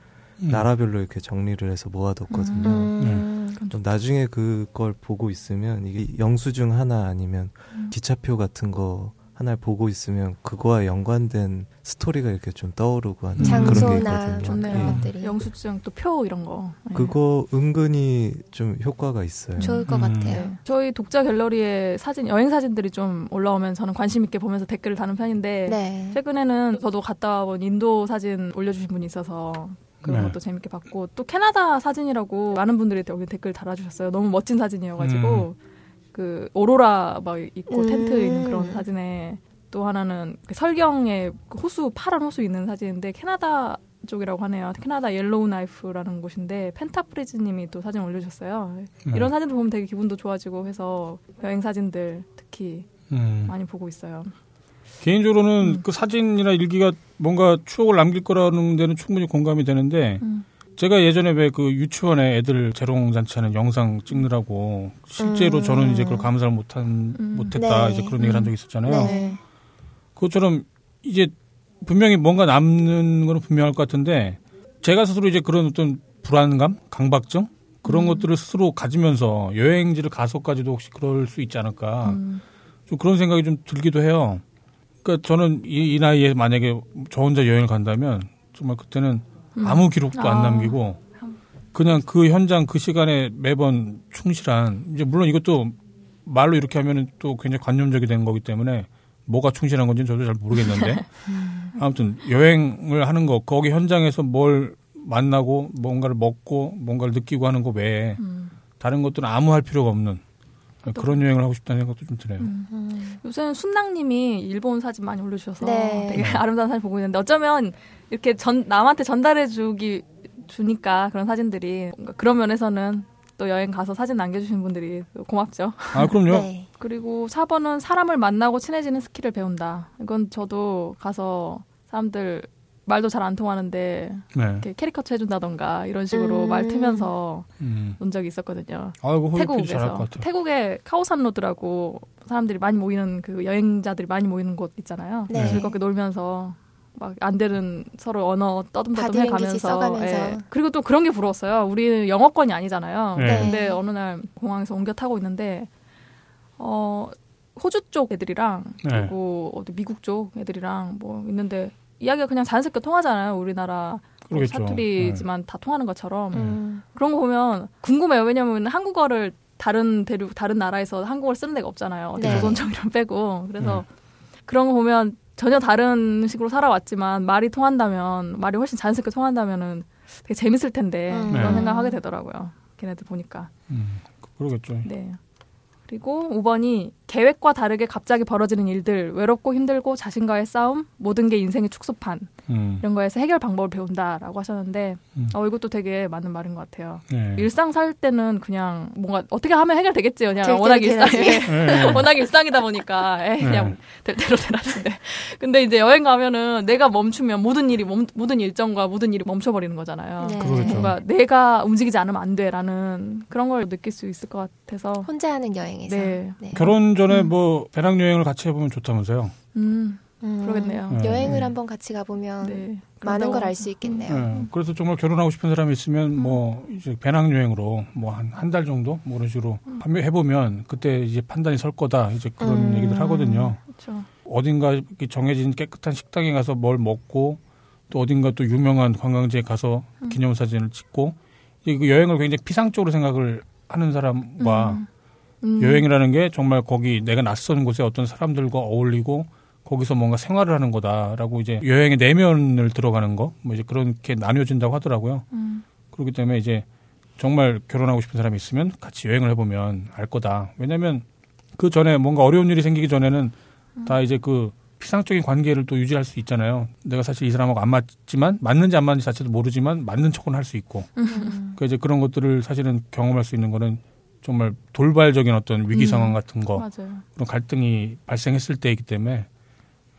음. 나라별로 이렇게 정리를 해서 모아뒀거든요. 음. 좀 나중에 그걸 보고 있으면 이게 영수증 하나 아니면 음. 기차표 같은 거 하나를 보고 있으면 그거와 연관된 스토리가 이렇게 좀 떠오르고 하는 그런 게 장소나 있거든요. 좋네요. 예. 것들이. 영수증 또 표 이런 거. 네. 그거 은근히 좀 효과가 있어요. 좋을 것 음. 같아요. 네. 저희 독자 갤러리에 사진 여행 사진들이 좀 올라오면 저는 관심 있게 보면서 댓글을 다는 편인데 네. 최근에는 저도 갔다 온 인도 사진 올려주신 분이 있어서 그런 네. 것도 재밌게 봤고 또 캐나다 사진이라고 많은 분들이 여기 댓글 달아주셨어요. 너무 멋진 사진이어가지고 그 오로라 막 있고 음. 텐트 있는 그런 사진에 또 하나는 그 설경에 그 호수 파란 호수 있는 사진인데 캐나다 쪽이라고 하네요. 캐나다 옐로우 나이프라는 곳인데 펜타프리즈님이 또 사진 올려주셨어요. 네. 이런 사진들 보면 되게 기분도 좋아지고 해서 여행 사진들 특히 음. 많이 보고 있어요. 개인적으로는 음. 그 사진이나 일기가 뭔가 추억을 남길 거라는 데는 충분히 공감이 되는데 음. 제가 예전에 왜 그 유치원에 애들 재롱 잔치하는 영상 찍느라고 실제로 음. 저는 이제 그걸 감상을 못한 음. 못했다 네. 이제 그런 얘기를 한 적이 있었잖아요. 네. 그것처럼 이제 분명히 뭔가 남는 건 분명할 것 같은데 제가 스스로 이제 그런 어떤 불안감, 강박증 그런 음. 것들을 스스로 가지면서 여행지를 가서까지도 혹시 그럴 수 있지 않을까 음. 좀 그런 생각이 좀 들기도 해요. 그러니까 저는 이, 이 나이에 만약에 저 혼자 여행을 간다면 정말 그때는 음. 아무 기록도 안 아. 남기고 그냥 그 현장 그 시간에 매번 충실한 이제 물론 이것도 말로 이렇게 하면은 또 굉장히 관념적이 된 거기 때문에 뭐가 충실한 건지는 저도 잘 모르겠는데 아무튼 여행을 하는 거 거기 현장에서 뭘 만나고 뭔가를 먹고 뭔가를 느끼고 하는 거 외에 음. 다른 것들은 아무 할 필요가 없는 그런 여행을 하고 싶다는 생각도 좀 드네요. 음. 요새는 순낭님이 일본 사진 많이 올려주셔서 네. 되게 아름다운 사진 보고 있는데 어쩌면 이렇게 전 남한테 전달해주기 주니까 그런 사진들이 뭔가 그런 면에서는 또 여행 가서 사진 남겨주시는 분들이 고맙죠. 아 그럼요. 네. 그리고 4번은 사람을 만나고 친해지는 skill을 배운다. 이건 저도 가서 사람들 말도 잘 안 통하는데 네. 이렇게 캐리커처 해준다던가 이런 식으로 음. 말 트면서 음. 논 적이 있었거든요. 아이고 태국에서. 태국의 카오산 로드라고 사람들이 많이 모이는 그 여행자들이 많이 모이는 곳 있잖아요. 네. 즐겁게 놀면서 막 안 되는 서로 언어 떠듬떠듬 해가면서. 예. 그리고 또 그런 게 부러웠어요. 우리는 영어권이 아니잖아요. 네. 근데 어느 날 공항에서 옮겨 타고 있는데 어 호주 쪽 애들이랑 네. 그리고 어디 미국 쪽 애들이랑 뭐 있는데 이야기가 그냥 자연스럽게 통하잖아요. 우리나라 뭐 그러겠죠. 사투리지만 다 통하는 것처럼 음. 그런 거 보면 궁금해요. 왜냐면 한국어를 다른 대륙 다른 나라에서 한국어를 쓰는 데가 없잖아요. 네. 조선족 이런 빼고 그래서 네. 그런 거 보면 전혀 다른 식으로 살아왔지만 말이 통한다면 말이 훨씬 자연스럽게 통한다면은 되게 재밌을 텐데 음. 그런 네. 생각하게 되더라고요. 걔네들 보니까. 음, 그러겠죠. 네. 그리고 5번이 계획과 다르게 갑자기 벌어지는 일들, 외롭고 힘들고 자신과의 싸움, 모든 게 인생의 축소판 음, 이런 거에서 해결 방법을 배운다라고 하셨는데 음. 어 이것도 되게 맞는 말인 것 같아요. 네. 일상 살 때는 그냥 뭔가 어떻게 하면 해결되겠지 그냥 될 워낙 일상이 되라지. 네. 워낙 일상이다 보니까 에이, 그냥 네. 될 대로 되라는데 근데 이제 여행 가면은 내가 멈추면 모든 일이 멈, 모든 일정과 모든 일이 멈춰버리는 거잖아요. 네. 그러겠죠. 뭔가 내가 움직이지 않으면 안 돼라는 그런 걸 느낄 수 있을 것 같아서 혼자 하는 여행에서. 네. 결혼 전에 뭐 배낭여행을 같이 해보면 좋다면서요. 음, 음. 그러겠네요. 네. 여행을 한번 같이 가보면 네. 많은 걸 알 수 있겠네요. 네. 그래서 정말 결혼하고 싶은 사람이 있으면 뭐 이제 배낭여행으로 뭐 한 한 달 정도 뭐 그런 식으로 판매 해보면 그때 이제 판단이 설 거다 이제 그런 음. 얘기들 하거든요. 그렇죠. 어딘가 정해진 깨끗한 식당에 가서 뭘 먹고 또 어딘가 또 유명한 관광지에 가서 기념사진을 찍고 이그 여행을 굉장히 피상적으로 생각을 하는 사람과 음. 음. 여행이라는 게 정말 거기 내가 낯선 곳에 어떤 사람들과 어울리고 거기서 뭔가 생활을 하는 거다라고 이제 여행의 내면을 들어가는 거 뭐 이제 그렇게 나뉘어진다고 하더라고요. 음. 그렇기 때문에 이제 정말 결혼하고 싶은 사람이 있으면 같이 여행을 해보면 알 거다. 왜냐하면 그 전에 뭔가 어려운 일이 생기기 전에는 다 이제 그 피상적인 관계를 또 유지할 수 있잖아요. 내가 사실 이 사람하고 안 맞지만 맞는지 안 맞는지 자체도 모르지만 맞는 척은 할 수 있고. 음. 그 이제 그런 것들을 사실은 경험할 수 있는 거는 정말 돌발적인 어떤 위기 음. 상황 같은 거 맞아요. 그런 갈등이 발생했을 때이기 때문에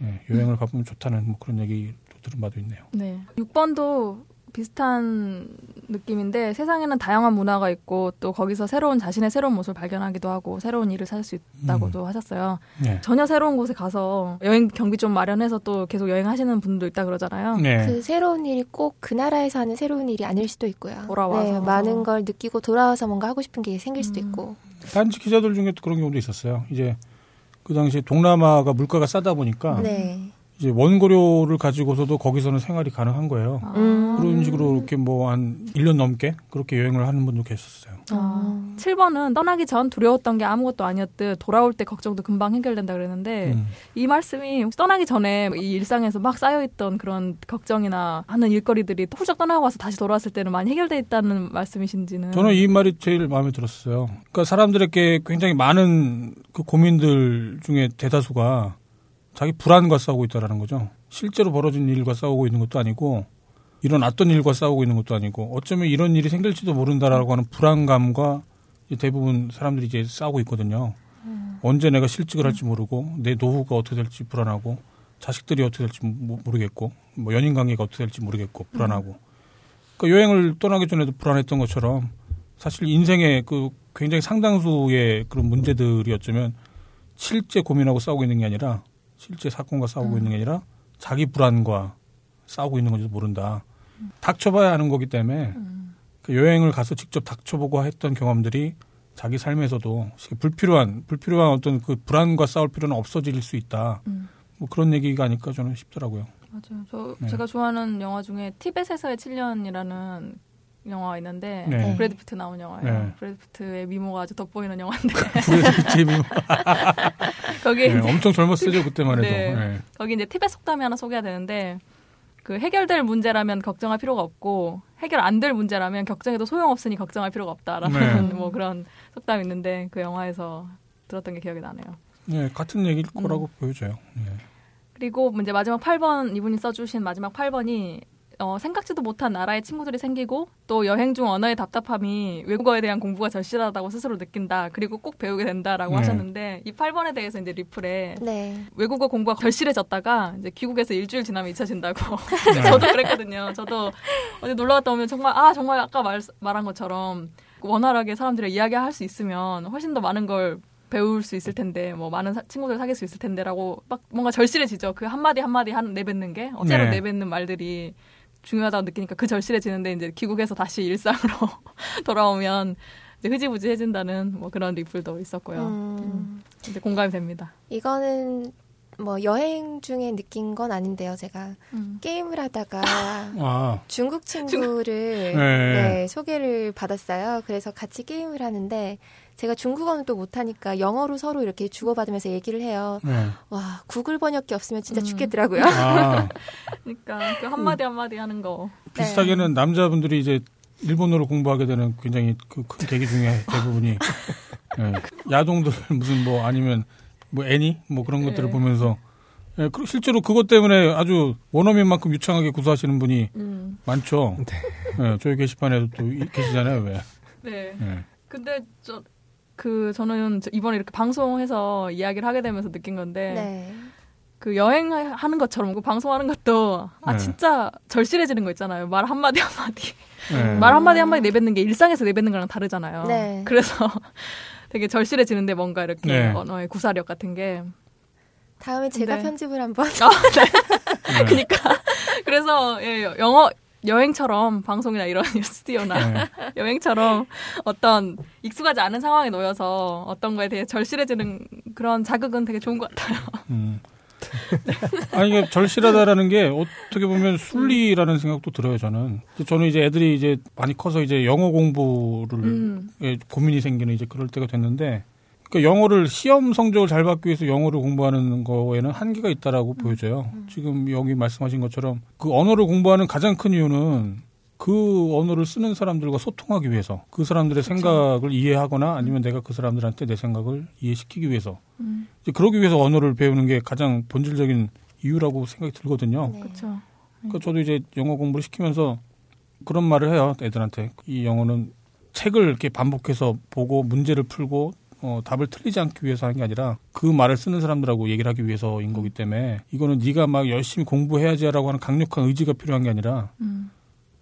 예, 여행을 가보면 좋다는 뭐 그런 얘기도 들은 바도 있네요. 네. 6번도 비슷한 느낌인데 세상에는 다양한 문화가 있고 또 거기서 새로운 자신의 새로운 모습을 발견하기도 하고 새로운 일을 찾을 수 있다고도 하셨어요. 네. 전혀 새로운 곳에 가서 여행 경비 좀 마련해서 또 계속 여행하시는 분도 있다 그러잖아요. 네. 그 새로운 일이 꼭 그 나라에서 하는 새로운 일이 아닐 수도 있고요. 돌아와서. 네, 많은 걸 느끼고 돌아와서 뭔가 하고 싶은 게 생길 수도 음. 있고. 단지 기자들 중에 또 그런 경우도 있었어요. 이제 그 당시 동남아가 물가가 싸다 보니까 네. 이제 원고료를 가지고서도 거기서는 생활이 가능한 거예요. 아. 음. 그런 식으로 이렇게 뭐 한 1년 넘게 그렇게 여행을 하는 분도 계셨어요. 아. 7번은 떠나기 전 두려웠던 게 아무것도 아니었듯 돌아올 때 걱정도 금방 해결된다 그랬는데 음. 이 말씀이 혹시 떠나기 전에 이 일상에서 막 쌓여있던 그런 걱정이나 하는 일거리들이 훌쩍 떠나고 와서 다시 돌아왔을 때는 많이 해결돼 있다는 말씀이신지는 저는 이 말이 제일 마음에 들었어요. 그러니까 사람들에게 굉장히 많은 그 고민들 중에 대다수가 자기 불안과 싸우고 있다라는 거죠. 실제로 벌어진 일과 싸우고 있는 것도 아니고 일어났던 일과 싸우고 있는 것도 아니고 어쩌면 이런 일이 생길지도 모른다라고 하는 불안감과 대부분 사람들이 이제 싸우고 있거든요. 언제 내가 실직을 할지 모르고 내 노후가 어떻게 될지 불안하고 자식들이 어떻게 될지 모- 모르겠고 뭐 연인 관계가 어떻게 될지 모르겠고 불안하고 그 여행을 떠나기 전에도 불안했던 것처럼 사실 인생의 그 굉장히 상당수의 그런 문제들이 어쩌면 실제 고민하고 싸우고 있는 게 아니라 실제 사건과 싸우고 있는 게 아니라 자기 불안과 싸우고 있는 건지도 모른다. 닥쳐봐야 하는 거기 때문에 그 여행을 가서 직접 닥쳐보고 했던 경험들이 자기 삶에서도 불필요한 불필요한 어떤 그 불안과 싸울 필요는 없어질 수 있다. 음. 뭐 그런 얘기가 아닐까 저는 싶더라고요. 맞아요. 저 네. 제가 좋아하는 영화 중에 티벳에서의 7년이라는 영화가 있는데 네. 브래드 피트 나온 영화예요. 네. 브래드 피트의 미모가 아주 돋보이는 영화인데 재미 거기에 네, 엄청 젊었어요 그때만 해도. 네. 네. 거기 이제 티벳 속담이 하나 소개가 되는데 그 해결될 문제라면 걱정할 필요가 없고 해결 안 될 문제라면 걱정해도 소용없으니 걱정할 필요가 없다라는 네. 뭐 그런 속담이 있는데 그 영화에서 들었던 게 기억이 나네요. 네, 같은 얘기일 음. 거라고 보여져요. 네. 그리고 이제 마지막 8번 이분이 써주신 마지막 8번이 어, 생각지도 못한 나라의 친구들이 생기고 또 여행 중 언어의 답답함이 외국어에 대한 공부가 절실하다고 스스로 느낀다. 그리고 꼭 배우게 된다라고 네. 하셨는데 이 8번에 대해서 이제 리플에 네. 외국어 공부가 절실해졌다가 이제 귀국에서 일주일 지나면 잊혀진다고. 네. 저도 그랬거든요. 저도 어디 놀러 갔다 오면 정말 아 정말 아까 말, 말한 것처럼 원활하게 사람들이랑 이야기할 수 있으면 훨씬 더 많은 걸 배울 수 있을 텐데 뭐 많은 사- 친구들 사귈 수 있을 텐데라고 막 뭔가 절실해지죠. 그 한마디 한마디 한 내뱉는 게 어째로 네. 내뱉는 말들이 중요하다고 느끼니까 그 절실해지는데 이제 귀국에서 다시 일상으로 돌아오면 이제 흐지부지해진다는 뭐 그런 리플도 있었고요. 음, 이제 공감이 됩니다. 이거는 뭐 여행 중에 느낀 건 아닌데요. 제가 게임을 하다가 아, 중국 친구를 네. 네, 소개를 받았어요. 그래서 같이 게임을 하는데 제가 중국어는 또 못하니까 영어로 서로 이렇게 주고받으면서 얘기를 해요. 네. 와 구글 번역기 없으면 진짜 음. 죽겠더라고요. 아, 그러니까 그 한마디 한마디 하는 거. 비슷하게는 남자분들이 이제 일본어를 공부하게 되는 굉장히 그 큰 계기 중에 대부분이 예, 야동들 무슨 뭐 아니면 뭐 애니 뭐 그런 것들을 네. 보면서 예, 그- 실제로 그것 때문에 아주 원어민만큼 유창하게 구사하시는 분이 음. 많죠. 예, 저희 게시판에도 또 이- 계시잖아요, 왜? 네. 예. 근데 저 그 저는 저 이번에 이렇게 방송해서 이야기를 하게 되면서 느낀 건데 네. 그 여행하는 것처럼 그 방송하는 것도 아 네. 진짜 절실해지는 거 있잖아요. 말 한마디 한마디. 예. 말 한마디 한마디 내뱉는 게 일상에서 내뱉는 거랑 다르잖아요. 네. 그래서 되게 절실해지는데 뭔가 이렇게 네. 언어의 구사력 같은 게 다음에 제가 네. 편집을 한번 예. 그러니까 그래서 예, 영어 여행처럼 방송이나 이런 스튜디오나 네. 여행처럼 어떤 익숙하지 않은 상황에 놓여서 어떤 거에 대해 절실해지는 그런 자극은 되게 좋은 것 같아요. 음. 아니 이게 절실하다라는 게 어떻게 보면 순리라는 생각도 들어요 저는. 저는 이제 애들이 이제 많이 커서 이제 영어 공부를 음. 예, 고민이 생기는 이제 그럴 때가 됐는데, 그러니까 영어를 시험 성적을 잘 받기 위해서 영어를 공부하는 거에는 한계가 있다라고 보여져요. 지금 여기 말씀하신 것처럼 그 언어를 공부하는 가장 큰 이유는 그 언어를 쓰는 사람들과 소통하기 위해서 그 사람들의 생각을 이해하거나 아니면 내가 그 사람들한테 내 생각을 이해시키기 위해서 음. 이제 그러기 위해서 언어를 배우는 게 가장 본질적인 이유라고 생각이 들거든요. 네. 그렇죠. 그러니까 저도 이제 영어 공부를 시키면서 그런 말을 해요 애들한테 이 영어는 책을 이렇게 반복해서 보고 문제를 풀고 어, 답을 틀리지 않기 위해서 하는 게 아니라 그 말을 쓰는 사람들하고 얘기를 하기 위해서인 거기 때문에 이거는 네가 막 열심히 공부해야지라고 하는 강력한 의지가 필요한 게 아니라 음.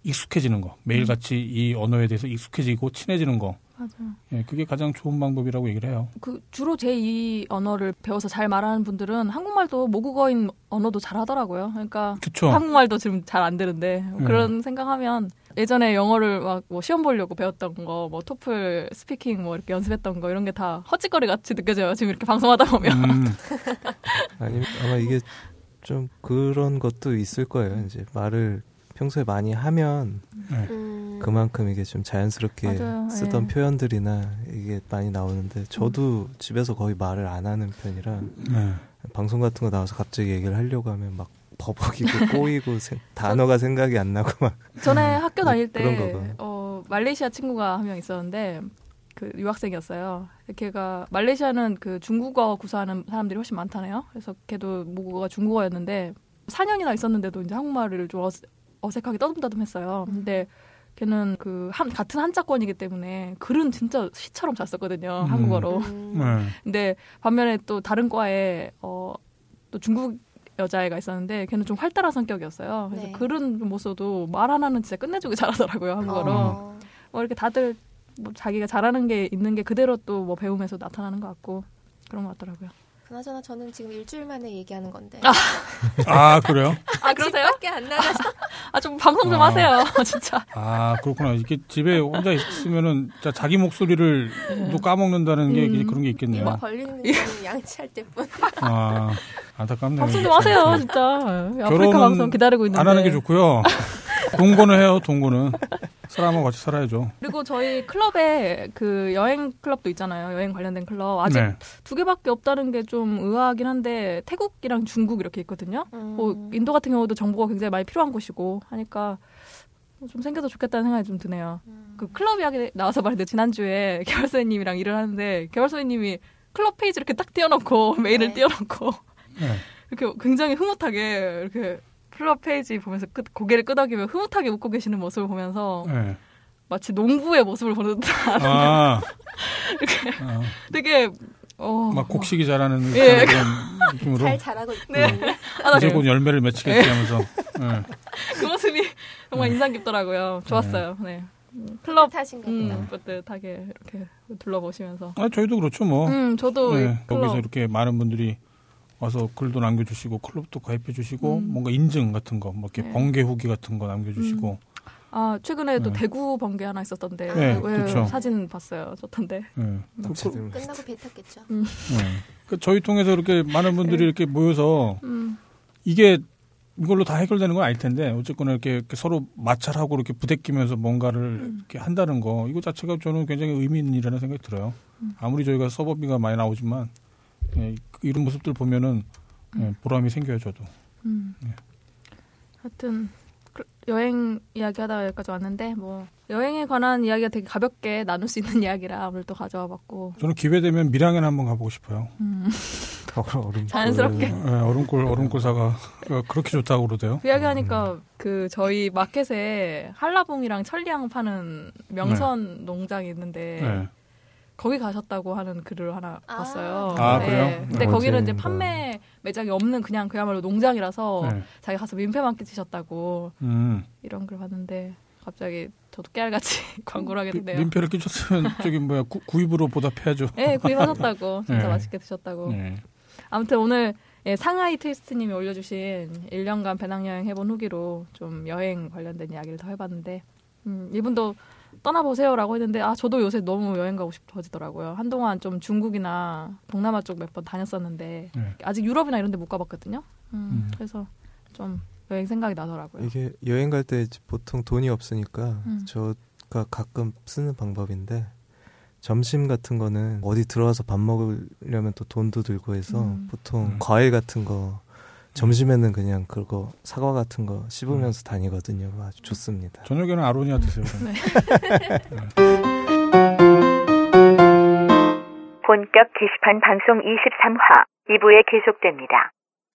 익숙해지는 거 매일같이 이 언어에 대해서 익숙해지고 친해지는 거 맞아요. 예, 그게 가장 좋은 방법이라고 얘기를 해요. 그 주로 제2 언어를 배워서 잘 말하는 분들은 한국말도 모국어인 언어도 잘 하더라고요. 그러니까 그쵸? 한국말도 지금 잘 안 되는데 네. 그런 생각하면 예전에 영어를 막 뭐 시험 보려고 배웠던 거, 뭐 토플 스피킹 뭐 이렇게 연습했던 거 이런 게 다 헛짓거리 같이 느껴져요. 지금 이렇게 방송하다 보면. 음, 아니 아마 이게 좀 그런 것도 있을 거예요. 이제 말을 평소에 많이 하면 음, 그만큼 이게 좀 자연스럽게 맞아요. 쓰던 예. 표현들이나 이게 많이 나오는데 저도 집에서 거의 말을 안 하는 편이라 네. 방송 같은 거 나와서 갑자기 얘기를 하려고 하면 막 버벅이고 꼬이고 생- 단어가 생각이 안 나고 막 전에 학교 다닐 그런 때. 어, 말레이시아 친구가 한 명 있었는데 그 유학생이었어요. 걔가 말레이시아는 그 중국어 구사하는 사람들이 훨씬 많다네요. 그래서 걔도 모국어가 중국어였는데 4년이나 있었는데도 이제 한국말을 좀 어색, 어색하게 떠듬떠듬했어요. 근데 걔는 그 한, 같은 한자권이기 때문에 글은 진짜 시처럼 잘 썼거든요. 음. 한국어로. 음, 네. 근데 반면에 또 다른 과에 어, 또 중국 여자애가 있었는데 걔는 좀 활달한 성격이었어요. 그래서 네. 못 써도 말 하나는 진짜 끝내주기 잘하더라고요 한국어로. 어, 뭐 이렇게 다들 뭐 자기가 잘하는 게 있는 게 그대로 또 뭐 배우면서 나타나는 것 같고 그런 것 같더라고요. 그나저나 저는 지금 일주일 만에 얘기하는 건데. 아, 아 그래요? 아 그러세요? 밖에 안 나가서. 아 좀 방송 좀 아. 하세요, 진짜. 아 그렇구나. 이렇게 집에 혼자 있으면은 자기 목소리를 또 까먹는다는 게 음. 그런 게 있겠네요. 이거 벌리는 거는 양치할 때뿐. 아 안타깝네요. 방송 좀 하세요, 진짜. 아프리카 방송 기다리고 있는데. 안 하는 게 좋고요. 동거는 해요, 동거는. 사람하고 같이 살아야죠. 그리고 저희 클럽에 그 여행 클럽도 있잖아요. 여행 관련된 클럽. 아직 네. 두 개밖에 없다는 게 좀 의아하긴 한데 태국이랑 중국 이렇게 있거든요. 음. 뭐 인도 같은 경우도 정보가 굉장히 많이 필요한 곳이고 하니까 좀 생겨도 좋겠다는 생각이 좀 드네요. 음. 그 클럽 이야기 나와서 말인데 지난주에 개발소님이랑 일을 하는데 개발소님이 클럽 페이지 이렇게 딱 띄워놓고 메일을 네. 띄워놓고 네. 이렇게 굉장히 흐뭇하게 이렇게 클럽 페이지 보면서 끝, 고개를 끄덕이며 흐뭇하게 웃고 계시는 모습을 보면서 네. 마치 농부의 모습을 보는 듯한 아, 이렇게 아, 되게 어 막 곡식이 자라는 예. 그런 느낌으로 잘 자라고 있고. 네. 아, 나 이제 그, 곧 열매를 맺히겠지 하면서. 네. 그 모습이 정말 인상 깊더라고요. 좋았어요. 네. 음, 클럽 타신가 음, 보다. 뿌듯하게 이렇게 둘러보시면서. 아, 저희도 그렇죠, 뭐. 음, 저도 이 네, 클럽 거기서 이렇게 많은 분들이 와서 글도 남겨주시고 클럽도 가입해 주시고 음. 뭔가 인증 같은 거, 뭐 이렇게 네. 번개 후기 같은 거 남겨주시고. 아 최근에 도 네. 대구 번개 하나 있었던데 네, 왜 그렇죠. 사진 봤어요. 좋던데. 네. 그, 업체들 끝나고 배 탔겠죠. 네. 그 저희 통해서 이렇게 많은 분들이 이렇게 모여서 음, 이게 이걸로 다 해결되는 건 아닐 텐데 어쨌거나 이렇게, 이렇게 서로 마찰하고 이렇게 부대끼면서 뭔가를 음. 이렇게 한다는 거 이거 자체가 저는 굉장히 의미 있는 일이라는 생각이 들어요. 음. 아무리 저희가 서버비가 많이 나오지만 예, 그 이런 모습들 보면은 예, 보람이 생겨요 저도. 음. 네. 하여튼 그- 여행 이야기하다가 여기까지 왔는데 뭐 여행에 관한 이야기가 되게 가볍게 나눌 수 있는 이야기라 오늘 또 가져와 봤고 저는 기회 되면 밀양에 한번 가보고 싶어요. 음, 얼음 자연스럽게. 예, 얼음골 얼음골 사가 그렇게 좋다고 그러대요. 그 이야기하니까 그 저희 마켓에 한라봉이랑 천리향 파는 명선 농장이 있는데 네. 거기 가셨다고 하는 글을 하나 아. 봤어요. 아, 그래요? 근데 거기는 이제. 판매 매장이 없는 그냥 그야말로 농장이라서 네. 자기 가서 민폐만 끼치셨다고 음. 이런 글 봤는데 갑자기 저도 깨알같이 광고를 하게 그 됐네요. 민폐를 끼쳤으면 저기 뭐야 구, 구입으로 보답해야죠. 네, 구입하셨다고 진짜 네. 맛있게 드셨다고. 네. 아무튼 오늘 예, 상하이 트위스트님이 올려주신 1년간 배낭여행 해본 후기로 좀 여행 관련된 이야기를 더 해봤는데 음, 이분도 떠나보세요라고 했는데 아 저도 요새 너무 여행 가고 싶어지더라고요. 한동안 좀 중국이나 동남아 쪽 몇 번 다녔었는데 네. 아직 유럽이나 이런 데 못 가봤거든요. 음, 음. 그래서 좀 여행 생각이 나더라고요. 이게 여행 갈 때 보통 돈이 없으니까 음. 저가 가끔 쓰는 방법인데 점심 같은 거는 어디 들어와서 밥 먹으려면 또 돈도 들고 해서 음. 보통 음. 과일 같은 거 점심에는 그냥 그거 사과 같은 거 씹으면서 다니거든요. 아주 좋습니다. 저녁에는 아로니아 드세요. 네. 본격 게시판 방송 23화 2부에 계속됩니다.